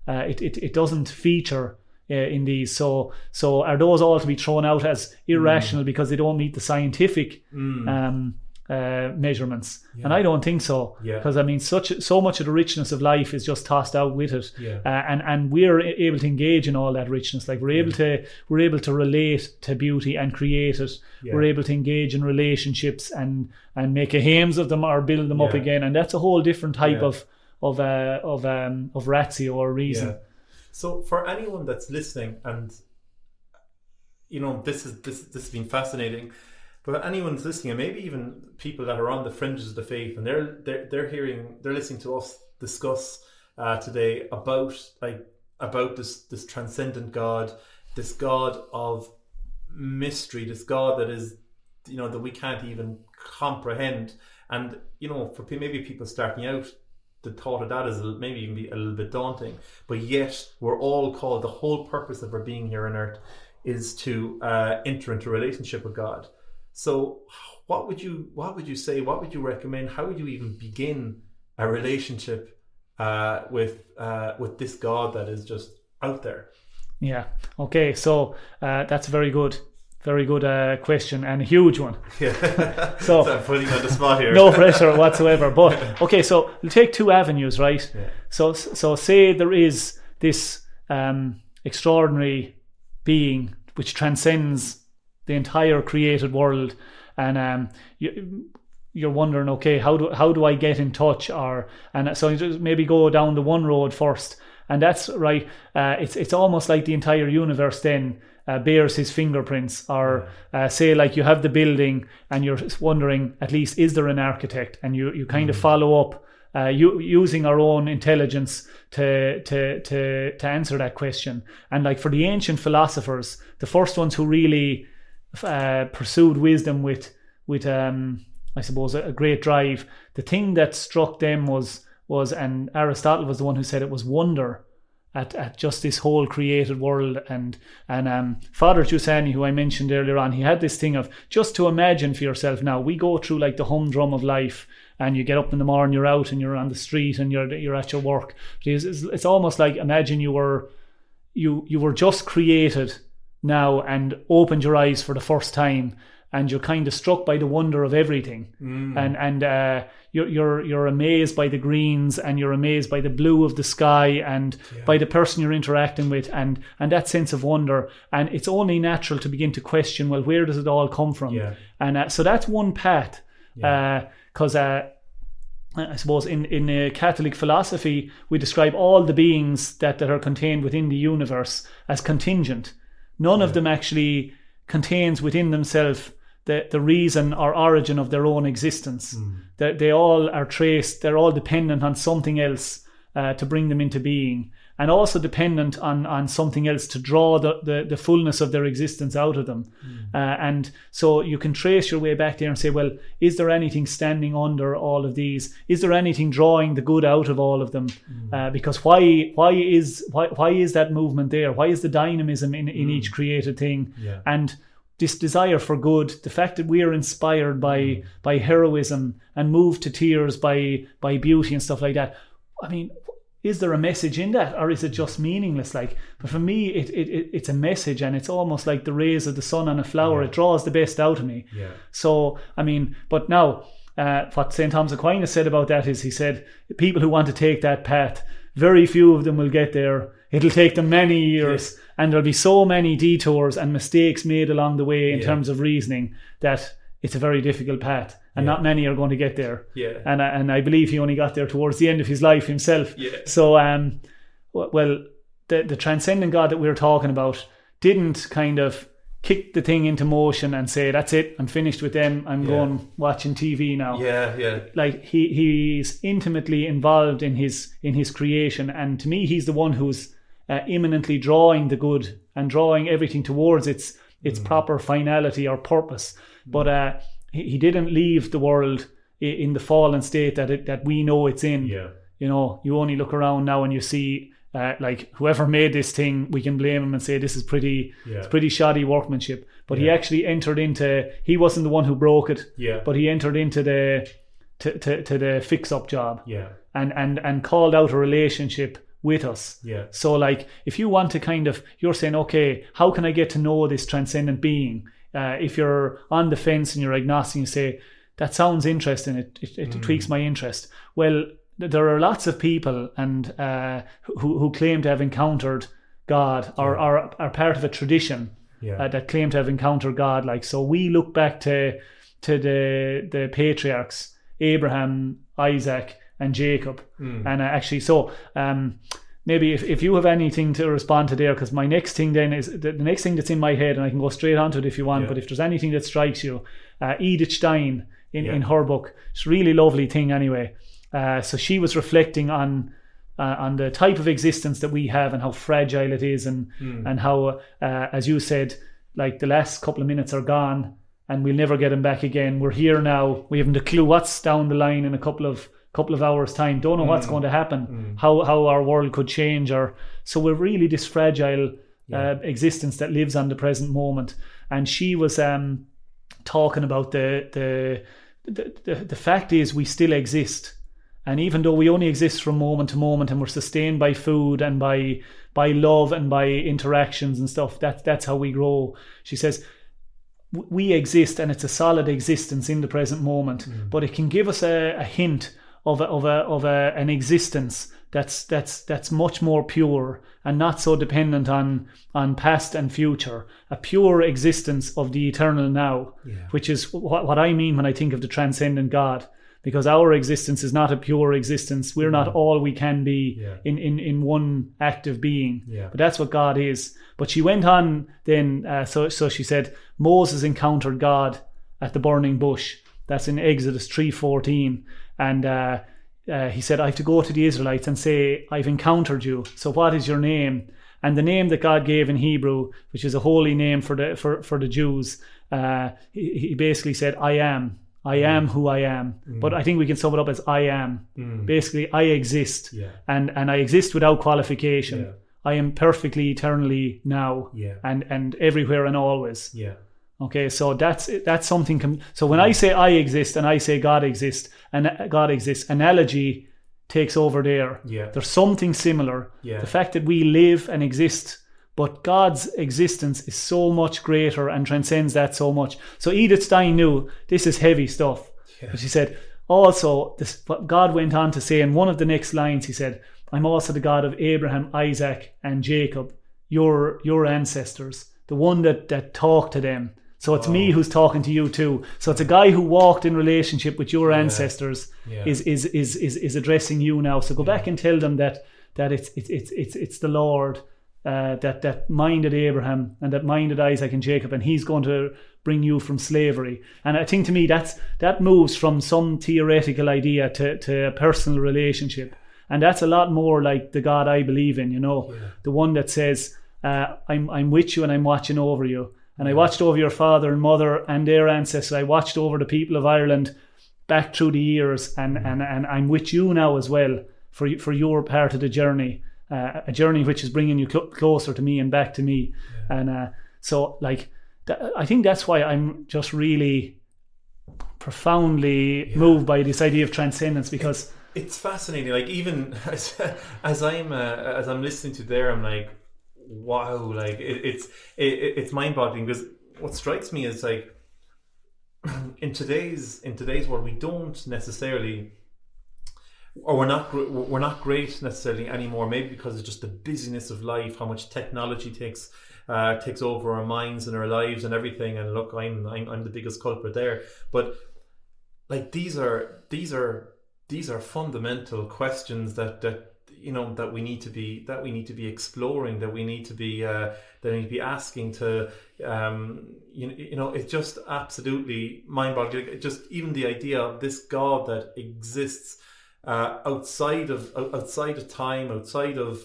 [SPEAKER 2] uh, it, it it doesn't feature uh, in these. So so are those all to be thrown out as irrational
[SPEAKER 1] Mm.
[SPEAKER 2] because they don't meet the scientific um, uh, measurements? And I don't think so.
[SPEAKER 1] Yeah.
[SPEAKER 2] Because I mean, such so much of the richness of life is just tossed out with it.
[SPEAKER 1] Yeah.
[SPEAKER 2] Uh, and and we're able to engage in all that richness. Like we're able to we're able to relate to beauty and create it.
[SPEAKER 1] Yeah.
[SPEAKER 2] We're able to engage in relationships and and make a hames of them or build them up again. And that's a whole different type
[SPEAKER 1] Yeah.
[SPEAKER 2] of of uh, of um of ratio or reason.
[SPEAKER 1] Yeah. So for anyone that's listening, and you know, this is this this has been fascinating. But anyone's listening, and maybe even people that are on the fringes of the faith, and they're they're they're hearing, they're listening to us discuss uh, today about like about this this transcendent God, this God of mystery, this God that is, you know, that we can't even comprehend. And you know, for maybe people starting out, the thought of that is maybe even be a little bit daunting. But yet, we're all called. The whole purpose of our being here on earth is to uh, enter into a relationship with God. So, what would you what would you say? What would you recommend? How would you even begin a relationship uh, with uh, with this God that is just out there?
[SPEAKER 2] Yeah. Okay. So uh, that's a very good, very good uh, question and a huge one.
[SPEAKER 1] Yeah. (laughs) (laughs)
[SPEAKER 2] So-
[SPEAKER 1] I'm putting you on the spot here. (laughs)
[SPEAKER 2] No pressure whatsoever. But okay, so we'll take two avenues, right?
[SPEAKER 1] Yeah.
[SPEAKER 2] So so say there is this um, extraordinary being which transcends the entire created world, and um, you, you're wondering, okay, how do how do I get in touch? Or and so you just maybe go down the one road first, and that's right. Uh, it's it's almost like the entire universe then. Uh, bears his fingerprints, or uh, say like you have the building and you're wondering at least is there an architect, and you you kind of follow up uh, u- using our own intelligence to, to to to answer that question. And like for the ancient philosophers, the first ones who really uh, pursued wisdom with with um, I suppose a, a great drive. The thing that struck them was was and Aristotle was the one who said it was wonder at, at just this whole created world and and um, Father Giussani, who I mentioned earlier on, he had this thing of just to imagine for yourself now. We go through like the humdrum of life, and you get up in the morning, you're out and you're on the street and you're you're at your work. It's, it's, it's almost like imagine you were you you were just created now and opened your eyes for the first time and you're kind of struck by the wonder of everything. And and uh, you're you're you're amazed by the greens and you're amazed by the blue of the sky and by the person you're interacting with and and that sense of wonder. And it's only natural to begin to question well where does it all come from?
[SPEAKER 1] Yeah.
[SPEAKER 2] and uh, so that's one path because uh, I suppose in in uh, Catholic philosophy we describe all the beings that that are contained within the universe as contingent. None of them actually contains within themselves the the reason or origin of their own existence. They they all are traced. They're all dependent on something else uh, to bring them into being, and also dependent on on something else to draw the the, the fullness of their existence out of them. Uh, and so you can trace your way back there and say, well, is there anything standing under all of these? Is there anything drawing the good out of all of them? Uh, because why why is why why is that movement there? Why is the dynamism in, in each created thing?
[SPEAKER 1] Yeah.
[SPEAKER 2] And this desire for good, the fact that we are inspired by by heroism and moved to tears by by beauty and stuff like that. I mean, is there a message in that, or is it just meaningless? Like, but for me, it, it, it it's a message, and it's almost like the rays of the sun on a flower. It draws the best out of me.
[SPEAKER 1] Yeah.
[SPEAKER 2] So, I mean, but now, uh, what St. Thomas Aquinas said about that is he said, people who want to take that path, very few of them will get there. It'll take them many years, and there'll be so many detours and mistakes made along the way in
[SPEAKER 1] Yeah.
[SPEAKER 2] terms of reasoning that it's a very difficult path, and
[SPEAKER 1] Yeah.
[SPEAKER 2] not many are going to get there.
[SPEAKER 1] Yeah.
[SPEAKER 2] And I, and I believe he only got there towards the end of his life himself.
[SPEAKER 1] Yeah.
[SPEAKER 2] So, um, well, the the transcendent God that we were talking about didn't kind of kick the thing into motion and say, "That's it, I'm finished with them. I'm
[SPEAKER 1] Yeah.
[SPEAKER 2] going watching TV now."
[SPEAKER 1] Yeah. Yeah.
[SPEAKER 2] Like he he's intimately involved in his in his creation, and to me, he's the one who's uh, immanently drawing the good and drawing everything towards its its
[SPEAKER 1] Mm.
[SPEAKER 2] proper finality or purpose. But uh, he, didn't leave the world in the fallen state that it, that we know it's in
[SPEAKER 1] Yeah.
[SPEAKER 2] you know you only look around now and you see uh, like whoever made this thing we can blame him and say this is pretty
[SPEAKER 1] Yeah.
[SPEAKER 2] it's pretty shoddy workmanship but he actually entered into he wasn't the one who broke it
[SPEAKER 1] Yeah.
[SPEAKER 2] but he entered into the to, to, to the fix up job
[SPEAKER 1] Yeah.
[SPEAKER 2] and and and called out a relationship with us.
[SPEAKER 1] Yeah.
[SPEAKER 2] So, like, if you want to kind of, you're saying, okay, how can I get to know this transcendent being? Uh, if you're on the fence and you're agnostic, you say, that sounds interesting, it, it, it tweaks my interest. Well, there are lots of people and uh, who, who claim to have encountered God or are, are part of a tradition
[SPEAKER 1] Yeah.
[SPEAKER 2] uh, that claim to have encountered God. Like, so we look back to to the the patriarchs, Abraham, Isaac, and Jacob,
[SPEAKER 1] Hmm.
[SPEAKER 2] and uh, actually, so um, maybe if, if you have anything to respond to there, because my next thing then is the, the next thing that's in my head, and I can go straight onto it if you want.
[SPEAKER 1] Yeah.
[SPEAKER 2] But if there's anything that strikes you, uh, Edith Stein in,
[SPEAKER 1] Yeah.
[SPEAKER 2] in her book, it's a really lovely thing anyway. Uh, so she was reflecting on uh, on the type of existence that we have and how fragile it is, and and how, uh, as you said, like the last couple of minutes are gone, and we'll never get them back again. We're here now. We haven't a clue what's down the line in a couple of couple of hours time. Don't know what's going to happen. How how our world could change, or so we're really this fragile uh, existence that lives on the present moment. And she was um, talking about the the the, the, the fact is we still exist. And even though we only exist from moment to moment and we're sustained by food and by by love and by interactions and stuff that that's how we grow. She says we exist and it's a solid existence in the present moment. But it can give us a, a hint of a, of a of a, an existence that's that's that's much more pure and not so dependent on on past and future. A pure existence of the eternal now which is what, what i mean when i think of the transcendent god because our existence is not a pure existence. We're not all we can be
[SPEAKER 1] Yeah.
[SPEAKER 2] in, in in one active being.
[SPEAKER 1] Yeah.
[SPEAKER 2] but that's what god is. But she went on then uh, so so she said moses encountered god at the burning bush. That's in exodus 3.14 and uh, uh, he said, I have to go to the Israelites and say, I've encountered you. So what is your name? And the name that God gave in Hebrew, which is a holy name for the for, for the Jews, uh, he, he basically said, I am. I am who I am. But I think we can sum it up as I am. Basically, I exist.
[SPEAKER 1] Yeah.
[SPEAKER 2] And and I exist without qualification.
[SPEAKER 1] Yeah.
[SPEAKER 2] I am perfectly eternally now
[SPEAKER 1] Yeah.
[SPEAKER 2] and and everywhere and always.
[SPEAKER 1] Yeah.
[SPEAKER 2] Okay, so that's that's something. Com- so when I mm. say I exist and I say God exists and God exists, analogy takes over there.
[SPEAKER 1] Yeah.
[SPEAKER 2] There's something similar.
[SPEAKER 1] Yeah.
[SPEAKER 2] The fact that we live and exist, but God's existence is so much greater and transcends that so much. So Edith Stein knew this is heavy stuff. But she said also this. But God went on to say in one of the next lines, he said, "I'm also the God of Abraham, Isaac, and Jacob, your your ancestors, the one that that talked to them." So it's me who's talking to you too. So it's a guy who walked in relationship with your ancestors
[SPEAKER 1] Yeah.
[SPEAKER 2] is, is is is is addressing you now. So go back and tell them that that it's it's it's it's, it's the Lord uh, that that minded Abraham and that minded Isaac and Jacob, and He's going to bring you from slavery. And I think to me that's that moves from some theoretical idea to to a personal relationship, and that's a lot more like the God I believe in. You know, the one that says, uh, "I'm I'm with you and I'm watching over you." And I watched over your father and mother and their ancestors. I watched over the people of Ireland back through the years, and, and, and I'm with you now as well for for your part of the journey, uh, a journey which is bringing you cl- closer to me and back to me. And uh, so, like, th- I think that's why I'm just really profoundly moved by this idea of transcendence because
[SPEAKER 1] it's fascinating. Like even (laughs) as, as I'm uh, as I'm listening to there, I'm like, wow! Like it, it's it, it's mind boggling because what strikes me is like (clears throat) in today's in today's world, we don't necessarily. Or we're not we're not great necessarily anymore. Maybe because it's just the busyness of life, how much technology takes uh, takes over our minds and our lives and everything. And look, I'm I'm, I'm the biggest culprit there. But like these are these are these are fundamental questions that that you know that we need to be that we need to be exploring that we need to be uh, that we need to be asking to um, you, you know it's just absolutely mind-boggling. Just even the idea of this God that exists uh, outside of outside of time outside of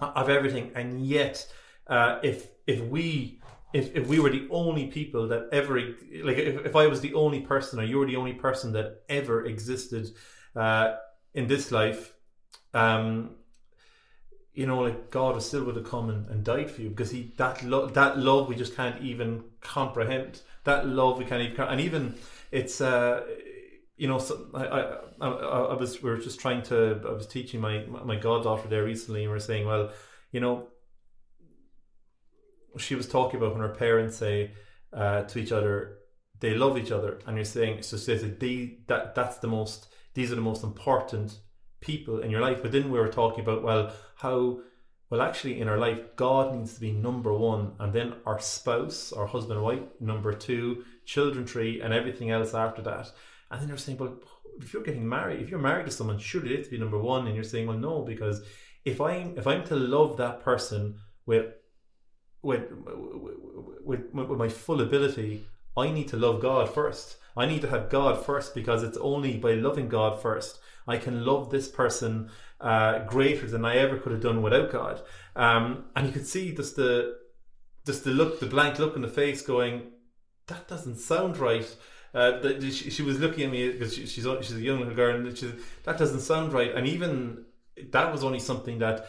[SPEAKER 1] of everything and yet uh, if if we if, if we were the only people that ever like if, if I was the only person or you were the only person that ever existed uh, in this life um you know like God still would have come and, and died for you because he that love that love we just can't even comprehend that love we can't even and even it's uh you know, so I, I, I, was we were just trying to. I was teaching my my goddaughter there recently, and we are saying, well, you know, she was talking about when her parents say uh, to each other, they love each other, and you're saying so. Says that that that's the most. These are the most important people in your life. But then we were talking about well, how well actually in our life God needs to be number one, and then our spouse, our husband and wife, number two, children three, and everything else after that. And then you're saying, well, if you're getting married, if you're married to someone, surely it's be number one. And you're saying, well, no, because if I'm if I'm to love that person with with with, with, with my full ability, I need to love God first. I need to have God first because it's only by loving God first I can love this person uh, greater than I ever could have done without God. Um, and you could see just the just the look, the blank look in the face, going, "That doesn't sound right." Uh, that she, she, was looking at me because she, she's she's a young little girl, and that doesn't sound right. And even that was only something that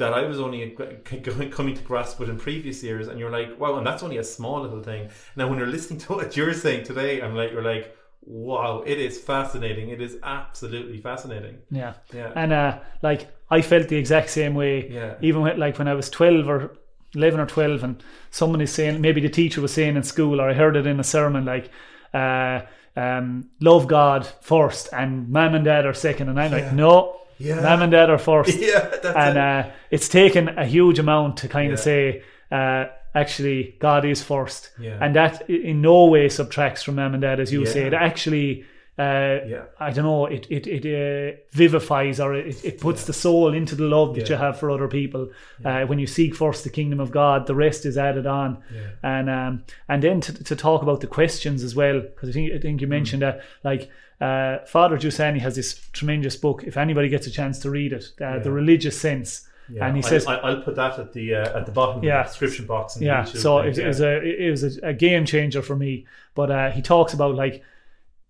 [SPEAKER 1] that I was only (laughs) coming to grasp with in previous years. And you're like, wow, and that's only a small little thing. Now, when you're listening (laughs) to what you're saying today, I'm like, you're like, wow, it is fascinating. It is absolutely fascinating.
[SPEAKER 2] Yeah,
[SPEAKER 1] yeah.
[SPEAKER 2] And uh, like I felt the exact same way.
[SPEAKER 1] Yeah.
[SPEAKER 2] Even when, like when I was twelve or eleven or twelve, and someone is saying, maybe the teacher was saying in school, or I heard it in a sermon, like. Uh, um, love God first, and mom and dad are second. And I'm yeah. like, no,
[SPEAKER 1] yeah.
[SPEAKER 2] mom and dad are first. (laughs)
[SPEAKER 1] Yeah,
[SPEAKER 2] and
[SPEAKER 1] it.
[SPEAKER 2] Uh, it's taken a huge amount to kind
[SPEAKER 1] yeah.
[SPEAKER 2] of say, uh, actually God is first,
[SPEAKER 1] yeah.
[SPEAKER 2] and that in no way subtracts from mom and dad, as you
[SPEAKER 1] yeah.
[SPEAKER 2] say. It actually, uh,
[SPEAKER 1] yeah.
[SPEAKER 2] I don't know, it it it uh, vivifies or it, it puts the soul into the love that you have for other people. Uh, when you seek first the kingdom of God, the rest is added on, and um, and then to, to talk about the questions as well, because I think I think you
[SPEAKER 1] Mm.
[SPEAKER 2] mentioned that like. Uh, Father Giussani has this tremendous book. If anybody gets a chance to read it, uh, the religious sense,
[SPEAKER 1] yeah,
[SPEAKER 2] and he
[SPEAKER 1] I,
[SPEAKER 2] says,
[SPEAKER 1] I, will put that at the uh, at the bottom
[SPEAKER 2] yeah.
[SPEAKER 1] of the description box."
[SPEAKER 2] yeah, so it, it, was a it was a, game changer for me. But uh, he talks about like,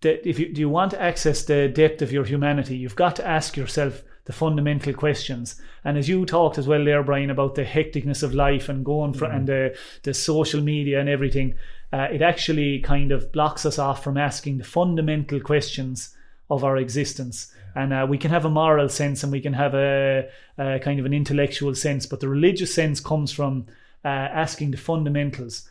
[SPEAKER 2] the, if you do you want to access the depth of your humanity, you've got to ask yourself the fundamental questions. And as you talked as well there, Brian, about the hecticness of life and going for
[SPEAKER 1] Mm-hmm.
[SPEAKER 2] and the the social media and everything, uh, it actually kind of blocks us off from asking the fundamental questions of our existence. And uh, we can have a moral sense and we can have a, a, kind of an intellectual sense, but the religious sense comes from uh, asking the fundamentals.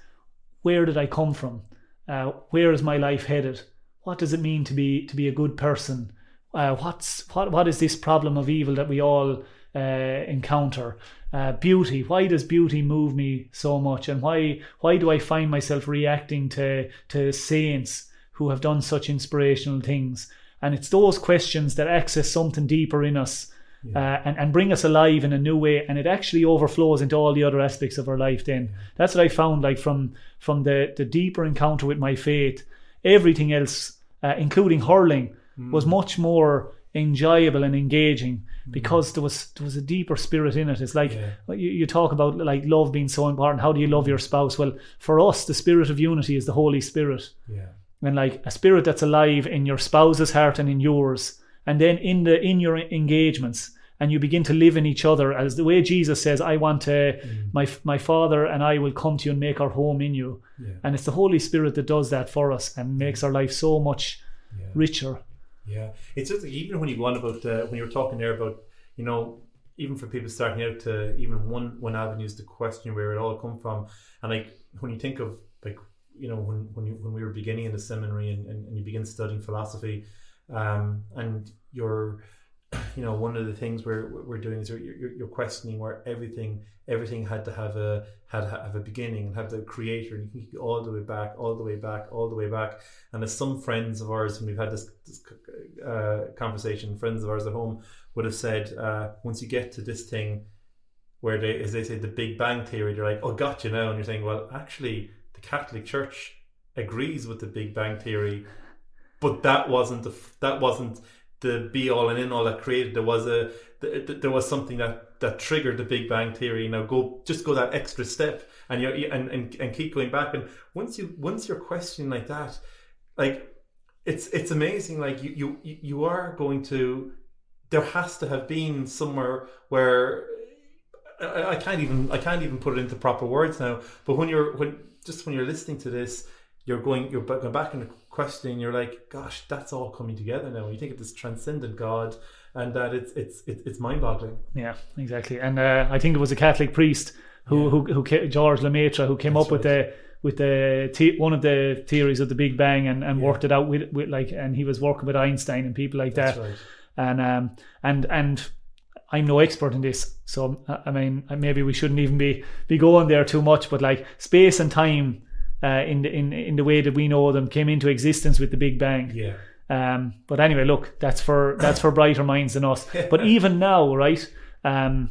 [SPEAKER 2] Where did I come from? Uh, where is my life headed? What does it mean to be to be a good person? Uh, what's what what is this problem of evil that we all uh, encounter? Uh, beauty. Why does beauty move me so much? And why why do I find myself reacting to to saints who have done such inspirational things? And it's those questions that access something deeper in us
[SPEAKER 1] Yeah.
[SPEAKER 2] uh, and, and bring us alive in a new way. And it actually overflows into all the other aspects of our life then. That's what I found like from from the, the deeper encounter with my faith, everything else, uh, including hurling, was much more enjoyable and engaging mm. because there was there was a deeper spirit in it. It's like
[SPEAKER 1] Yeah.
[SPEAKER 2] you, you talk about like love being so important. How do you love your spouse? Well, for us, the spirit of unity is the Holy Spirit.
[SPEAKER 1] Yeah,
[SPEAKER 2] and like a spirit that's alive in your spouse's heart and in yours and then in the in your engagements and you begin to live in each other. As the way Jesus says I want to mm. my my father and I will come to you and make our home in you.
[SPEAKER 1] Yeah,
[SPEAKER 2] and it's the Holy Spirit that does that for us and makes our life so much richer
[SPEAKER 1] Yeah, it's just even when you go on about uh, when you were talking there about you know even for people starting out to even one one avenue is to question where it all come from, and like when you think of like you know when when you when we were beginning in the seminary and, and, and you begin studying philosophy, um, and you're (clears throat) you know one of the things we're we're doing is you're, you're, you're questioning where everything everything had to have a had to have a beginning and have the creator and you can go all the way back all the way back all the way back. And as some friends of ours and we've had this, this uh, conversation friends of ours at home would have said uh, once you get to this thing where they as they say the big bang theory they're like oh gotcha now. And you're saying well actually the catholic church agrees with the big bang theory but that wasn't the that wasn't the be all and in all that created. There was a there was something that that triggered the Big Bang theory. Now go just go that extra step and you and, and and keep going back. And once you once you're questioning like that, like it's it's amazing. Like you you you are going to there has to have been somewhere where I, I can't even I can't even put it into proper words now. But when you're when just when you're listening to this, you're going you're going back and questioning. You're like, gosh, that's all coming together now. You think of this transcendent God, and that it's it's it's, it's mind boggling.
[SPEAKER 2] Yeah, exactly. And uh, I think it was a Catholic priest who
[SPEAKER 1] Yeah.
[SPEAKER 2] who, who George Lemaitre who came
[SPEAKER 1] That's
[SPEAKER 2] up with the with the the one of the theories of the Big Bang and, and
[SPEAKER 1] Yeah.
[SPEAKER 2] worked it out with, with like and he was working with Einstein and people like that
[SPEAKER 1] right.
[SPEAKER 2] and um and and I'm no expert in this so uh, I mean maybe we shouldn't even be be going there too much but like space and time uh, in the in in the way that we know them came into existence with the Big Bang
[SPEAKER 1] Yeah.
[SPEAKER 2] um, but anyway, look, that's for that's for brighter minds than us. (laughs) But even now, right? Um,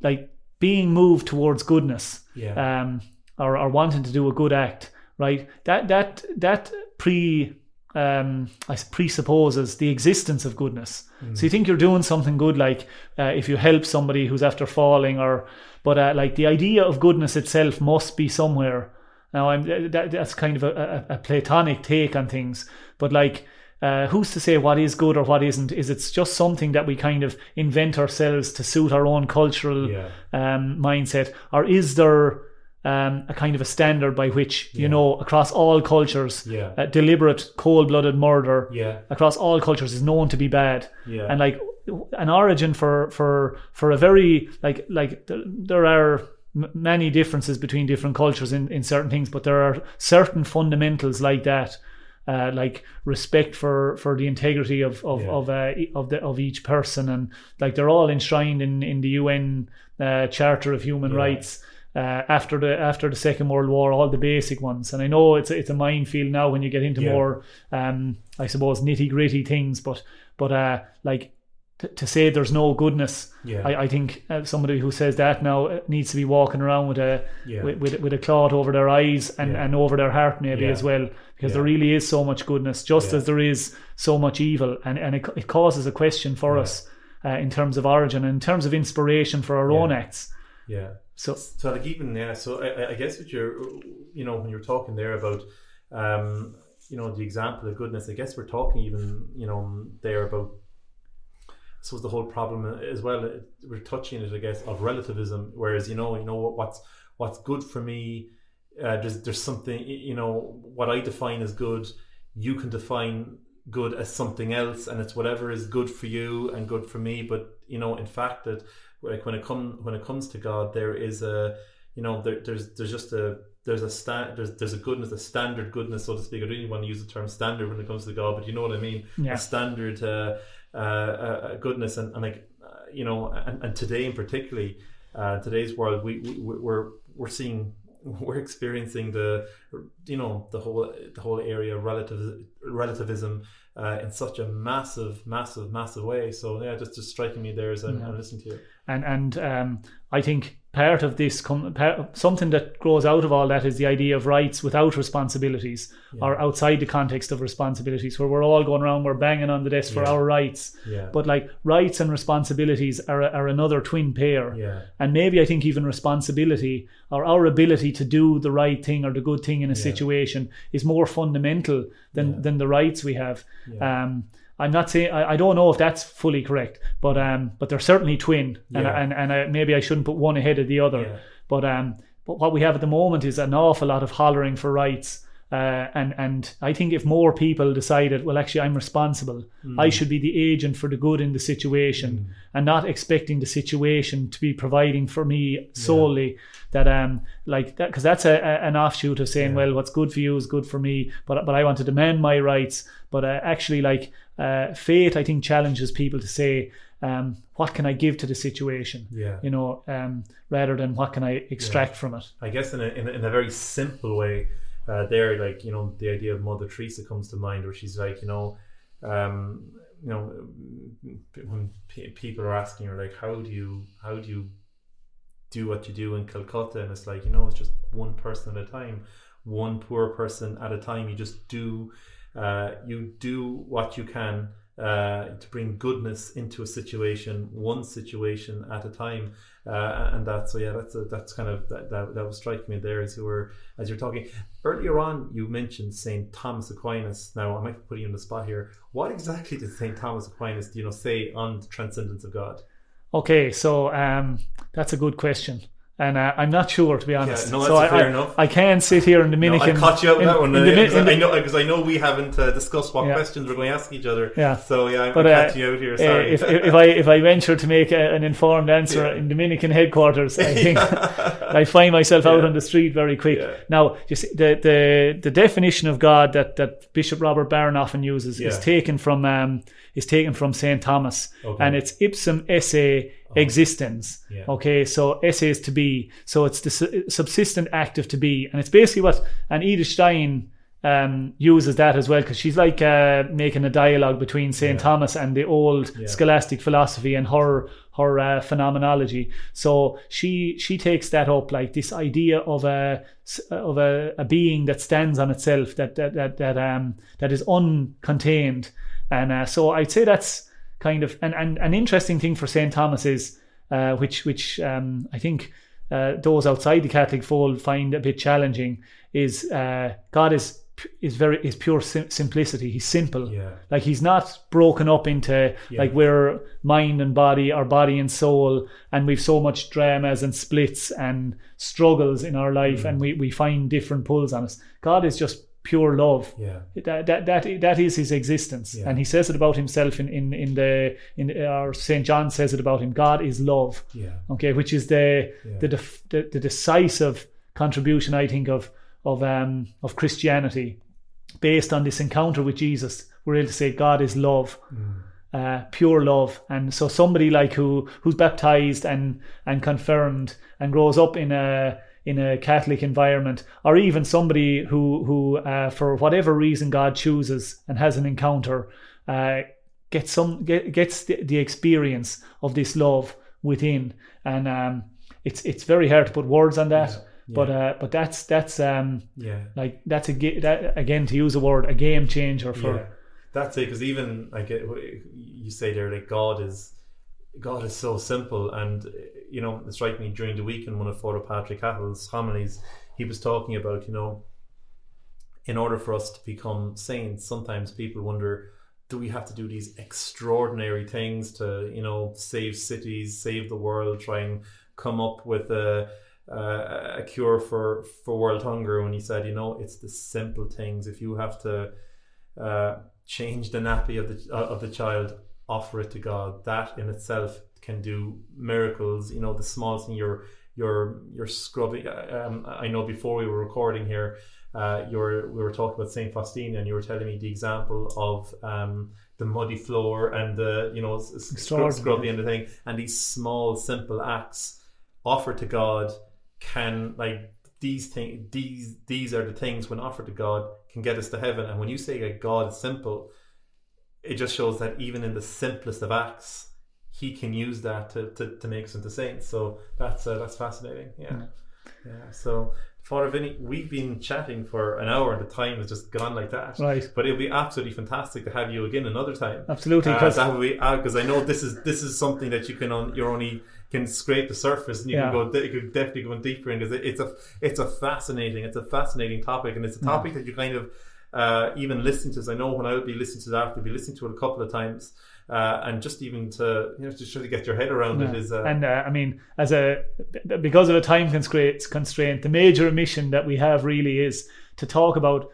[SPEAKER 2] like being moved towards goodness,
[SPEAKER 1] Yeah.
[SPEAKER 2] um, or, or wanting to do a good act, right? That that that pre um, I presupposes the existence of goodness. So you think you're doing something good, like uh, if you help somebody who's after falling, or but uh, like the idea of goodness itself must be somewhere. Now I'm that, that's kind of a, a, a platonic take on things, but like. Uh, who's to say what is good or what isn't? Is it's just something that we kind of invent ourselves to suit our own cultural
[SPEAKER 1] Yeah.
[SPEAKER 2] um, mindset, or is there um, a kind of a standard by which you know across all cultures,
[SPEAKER 1] Yeah.
[SPEAKER 2] uh, deliberate cold-blooded murder
[SPEAKER 1] Yeah.
[SPEAKER 2] across all cultures is known to be bad,
[SPEAKER 1] Yeah.
[SPEAKER 2] and like an origin for for for a very like like there are m- many differences between different cultures in in certain things, but there are certain fundamentals like that. Uh, like respect for for the integrity of of
[SPEAKER 1] Yeah.
[SPEAKER 2] of uh, of the of each person, and like they're all enshrined in in the UN uh, Charter of Human
[SPEAKER 1] Yeah.
[SPEAKER 2] Rights. Uh, after the after the Second World War, all the basic ones, and I know it's a, it's a minefield now when you get into
[SPEAKER 1] Yeah.
[SPEAKER 2] more, um, I suppose nitty gritty things, but but uh, like to say there's no goodness,
[SPEAKER 1] Yeah.
[SPEAKER 2] I, I think uh, somebody who says that now uh, needs to be walking around with a
[SPEAKER 1] Yeah.
[SPEAKER 2] with, with, with a cloth over their eyes and,
[SPEAKER 1] Yeah.
[SPEAKER 2] and over their heart maybe as well, because there really is so much goodness, just as there is so much evil, and and it, it causes a question for us uh, in terms of origin, and in terms of inspiration for our own acts.
[SPEAKER 1] yeah.
[SPEAKER 2] So
[SPEAKER 1] So like even yeah, so I, I- I guess what you're you know when you're talking there about um you know the example of goodness, I guess we're talking even you know there about Suppose the whole problem as well. We're touching it, I guess, of relativism. Whereas you know you know what's what's good for me. Uh, there's there's something you know what I define as good. You can define good as something else, and it's whatever is good for you and good for me. But you know, in fact, that like when it come when it comes to God, there is a you know there, there's there's just a there's a sta- there's there's a goodness a standard goodness so to speak. I don't even want to use the term standard when it comes to God, but you know what I mean.
[SPEAKER 2] Yeah.
[SPEAKER 1] A standard uh, uh, uh, goodness. And, and like uh, you know and, and today in particularly uh, today's world we, we we're we're seeing (laughs) we're experiencing the you know the whole the whole area of relative relativism uh, in such a massive massive massive way. So yeah just just striking me there as I'm,
[SPEAKER 2] Yeah.
[SPEAKER 1] I'm listening to you.
[SPEAKER 2] And and um, I think part of this com- part, something that grows out of all that is the idea of rights without responsibilities or outside the context of responsibilities where we're all going around we're banging on the desk for our rights
[SPEAKER 1] yeah
[SPEAKER 2] but like rights and responsibilities are, are another twin pair
[SPEAKER 1] yeah
[SPEAKER 2] and maybe I think even responsibility or our ability to do the right thing or the good thing in a
[SPEAKER 1] Yeah.
[SPEAKER 2] situation is more fundamental than
[SPEAKER 1] Yeah.
[SPEAKER 2] than the rights we have.
[SPEAKER 1] Yeah.
[SPEAKER 2] Um, I'm not saying I, I don't know if that's fully correct, but um, but they're certainly twin, and
[SPEAKER 1] Yeah.
[SPEAKER 2] and and I, maybe I shouldn't put one ahead of the other.
[SPEAKER 1] Yeah.
[SPEAKER 2] But um, but what we have at the moment is an awful lot of hollering for rights. Uh, and and I think if more people decided, well, actually, I'm responsible.
[SPEAKER 1] Hmm.
[SPEAKER 2] I should be the agent for the good in the situation, and not expecting the situation to be providing for me solely. That um, like that, because that's a, a, an offshoot of saying,
[SPEAKER 1] Yeah.
[SPEAKER 2] well, what's good for you is good for me, but but I want to demand my rights. But uh, actually, like uh, fate, I think challenges people to say, um, what can I give to the situation?
[SPEAKER 1] yeah
[SPEAKER 2] You know, um, rather than what can I extract from it.
[SPEAKER 1] I guess in a, in a, in a very simple way, uh, there, like you know, the idea of Mother Teresa comes to mind, where she's like, you know, um, you know, when p- people are asking her like, how do you, how do you do what you do in Calcutta, and it's like, you know, it's just one person at a time, one poor person at a time. You just do, uh, you do what you can. Uh, to bring goodness into a situation, one situation at a time, uh, and that so yeah that's a, that's kind of that, that, that was striking me there as you were as you're talking earlier on you mentioned Saint Thomas Aquinas now I might put you on the spot here what exactly did Saint Thomas Aquinas you know say on the transcendence of God
[SPEAKER 2] Okay, so um, that's a good question. And uh, I'm not sure, to be honest.
[SPEAKER 1] no,
[SPEAKER 2] so
[SPEAKER 1] that's
[SPEAKER 2] I,
[SPEAKER 1] fair
[SPEAKER 2] I,
[SPEAKER 1] enough.
[SPEAKER 2] I can sit here in
[SPEAKER 1] No,
[SPEAKER 2] Dominican.
[SPEAKER 1] I caught you out
[SPEAKER 2] in-
[SPEAKER 1] that one. uh, because I know because I know we haven't uh, discussed what
[SPEAKER 2] Yeah.
[SPEAKER 1] questions we're going to ask each other.
[SPEAKER 2] Yeah.
[SPEAKER 1] So yeah, I'm
[SPEAKER 2] But, uh,
[SPEAKER 1] catching you out here.
[SPEAKER 2] Uh,
[SPEAKER 1] Sorry.
[SPEAKER 2] if, if (laughs) I if I venture to make a, an informed answer
[SPEAKER 1] Yeah.
[SPEAKER 2] in Dominican headquarters, I think (laughs) (laughs) I find myself out
[SPEAKER 1] Yeah.
[SPEAKER 2] on the street very quick.
[SPEAKER 1] Yeah.
[SPEAKER 2] Now, you see, the the the definition of God that, that Bishop Robert Barron often uses is taken from um, is taken from Saint Thomas,
[SPEAKER 1] Okay.
[SPEAKER 2] and it's ipsum esse existens.
[SPEAKER 1] Yeah.
[SPEAKER 2] Okay, so esse is to be, so it's the su- subsistent act of to be, and it's basically what and Edith Stein um, uses that as well because she's like uh, making a dialogue between Saint
[SPEAKER 1] Yeah.
[SPEAKER 2] Thomas and the old
[SPEAKER 1] Yeah.
[SPEAKER 2] scholastic philosophy and her her uh, phenomenology. So she she takes that up like this idea of a of a, a being that stands on itself that that that that um that is uncontained, and uh, so I'd say that's kind of and, and an interesting thing for Saint Thomas is uh, which which um, I think uh, those outside the Catholic fold find a bit challenging is uh, God is is very is pure sim- simplicity. He's simple.
[SPEAKER 1] Yeah.
[SPEAKER 2] Like he's not broken up into
[SPEAKER 1] Yeah.
[SPEAKER 2] like we're mind and body, or body and soul, and we've so much dramas and splits and struggles in our life, and we, we find different pulls on us. God is just pure love.
[SPEAKER 1] yeah.
[SPEAKER 2] That, that that that is his existence,
[SPEAKER 1] Yeah.
[SPEAKER 2] and he says it about himself in in in the in or Saint John says it about him. God is love.
[SPEAKER 1] Yeah.
[SPEAKER 2] Okay, which is the
[SPEAKER 1] Yeah.
[SPEAKER 2] the, def, the the decisive contribution I think of of um of Christianity, based on this encounter with Jesus. We're able to say God is love, uh, pure love, and so somebody like who who's baptized and and confirmed and grows up in a in a Catholic environment, or even somebody who who uh, for whatever reason God chooses and has an encounter, uh, gets some get, gets the, the experience of this love within, and um, it's it's very hard to put words on that.
[SPEAKER 1] Yeah,
[SPEAKER 2] But uh, but that's that's um
[SPEAKER 1] Yeah.
[SPEAKER 2] like that's a that again to use a word a game changer for
[SPEAKER 1] yeah. That's it. Because even like you say there, like God is, God is so simple, and you know, it struck me during the week in one of Father Patrick Cattle's homilies, he was talking about, you know, in order for us to become saints, sometimes people wonder, do we have to do these extraordinary things to, you know, save cities, save the world, try and come up with a uh, a cure for for world hunger? And he said, you know, it's the simple things. If you have to uh, change the nappy of the of the child, offer it to God. That in itself can do miracles. You know, the small thing you're you're you're scrubbing. Um, I know before we were recording here, uh, you were we were talking about Saint Faustina, and you were telling me the example of um, the muddy floor and the you know scrub,
[SPEAKER 2] Extraordinary.
[SPEAKER 1] scrub the end of the thing, and these small simple acts offered to God can like these things these these are the things when offered to God can get us to heaven. And when you say that God is simple, it just shows that even in the simplest of acts, He can use that to, to, to make us into saints. So that's uh, that's fascinating. Yeah, yeah. So Father Vinny, we've been chatting for an hour, and the time has just gone like that.
[SPEAKER 2] Right.
[SPEAKER 1] But it'll be absolutely fantastic to have you again another time.
[SPEAKER 2] absolutely because
[SPEAKER 1] because I know this is this is something that you can on you're only can scrape the surface and you
[SPEAKER 2] Yeah.
[SPEAKER 1] can go you can definitely go deeper in because it, it's a it's a fascinating it's a fascinating topic and it's a topic that you kind of uh, even listen to. So I know when I would be listening to that, I'll be listening to it a couple of times. Uh, and just even to you know to try to get your head around it
[SPEAKER 2] Yeah.
[SPEAKER 1] is uh,
[SPEAKER 2] and uh, I mean, as a because of a time constraint, constraint, the major mission that we have really is to talk about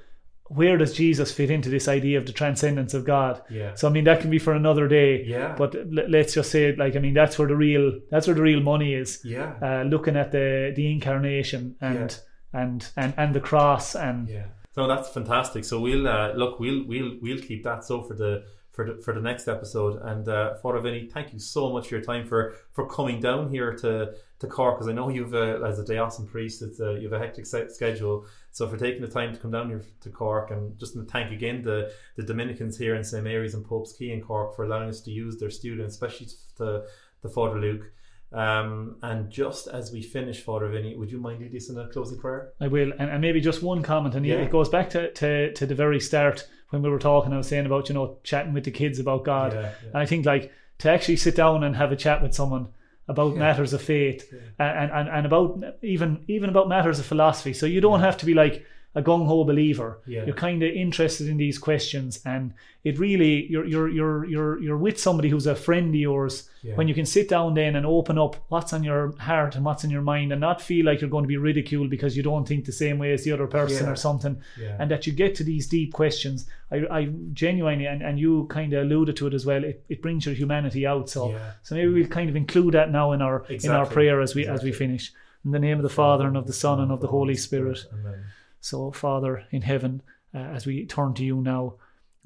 [SPEAKER 2] where does Jesus fit into this idea of the transcendence of God.
[SPEAKER 1] yeah
[SPEAKER 2] So I mean, that can be for another day.
[SPEAKER 1] yeah
[SPEAKER 2] But l- let's just say, like, I mean, that's where the real that's where the real money is.
[SPEAKER 1] yeah
[SPEAKER 2] Uh, looking at the the incarnation and and and and the cross and
[SPEAKER 1] Yeah. No, that's fantastic. So we'll uh, look. We'll we'll we'll keep that so for the for the for the next episode. And uh, Father Vinny, thank you so much for your time for for coming down here to to Cork because I know you've uh, as a diocesan priest, it's uh, you have a hectic schedule. So for taking the time to come down here to Cork and just to thank again the the Dominicans here in St Mary's and Pope's Quay in Cork for allowing us to use their students, especially the the Father Luke. Um, and just as we finish, Father Vinny, would you mind leading us in a closing prayer?
[SPEAKER 2] I will. And, and maybe just one comment, and
[SPEAKER 1] Yeah.
[SPEAKER 2] it goes back to, to to the very start when we were talking. I was saying about you know chatting with the kids about God.
[SPEAKER 1] Yeah,
[SPEAKER 2] And I think like to actually sit down and have a chat with someone about
[SPEAKER 1] Yeah.
[SPEAKER 2] matters of faith
[SPEAKER 1] Yeah.
[SPEAKER 2] and, and and about even even about matters of philosophy. So you don't have to be like a gung ho believer.
[SPEAKER 1] Yeah.
[SPEAKER 2] You're kind of interested in these questions, and it really you're you're you're you're you're with somebody who's a friend of yours
[SPEAKER 1] Yeah.
[SPEAKER 2] when you can sit down then and open up what's on your heart and what's in your mind, and not feel like you're going to be ridiculed because you don't think the same way as the other person
[SPEAKER 1] Yeah.
[SPEAKER 2] or something, and that you get to these deep questions. I, I genuinely and, and you kind of alluded to it as well. It, it brings your humanity out. So so maybe we'll kind of include that now in our in our prayer as we as we finish. In the name of the Father and of the Son and of the Holy Spirit.
[SPEAKER 1] Amen.
[SPEAKER 2] So, Father in heaven, uh, as we turn to you now,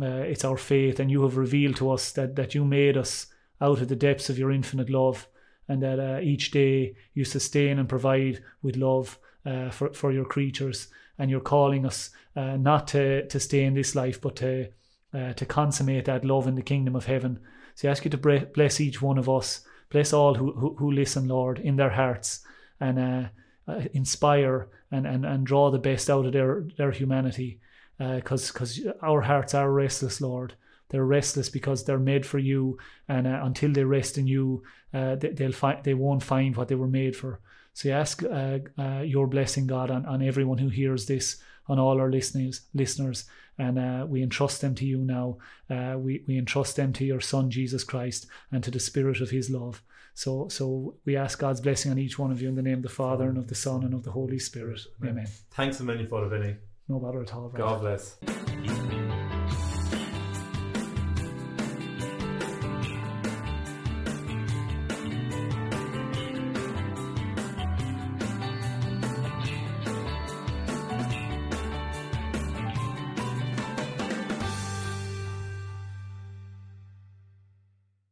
[SPEAKER 2] uh, it's our faith, and you have revealed to us that, that you made us out of the depths of your infinite love, and that uh, each day you sustain and provide with love uh, for, for your creatures, and you're calling us uh, not to, to stay in this life, but to, uh, to consummate that love in the kingdom of heaven. So, I ask you to bless each one of us, bless all who, who, who listen, Lord, in their hearts, and uh, uh, inspire and, and, and draw the best out of their, their humanity. Because because our hearts are restless, Lord. They're restless because they're made for you, and uh, until they rest in you, uh, they, they'll find they won't find what they were made for. So ask uh, uh, your blessing, God, on, on everyone who hears this, on all our listeners, listeners, and uh, we entrust them to you now. Uh, we we entrust them to your Son Jesus Christ and to the Spirit of His love. So so we ask God's blessing on each one of you in the name of the Father and of the Son and of the Holy Spirit. Amen.
[SPEAKER 1] Thanks a million, Father Vinny.
[SPEAKER 2] No bother at all. Brad.
[SPEAKER 1] God bless.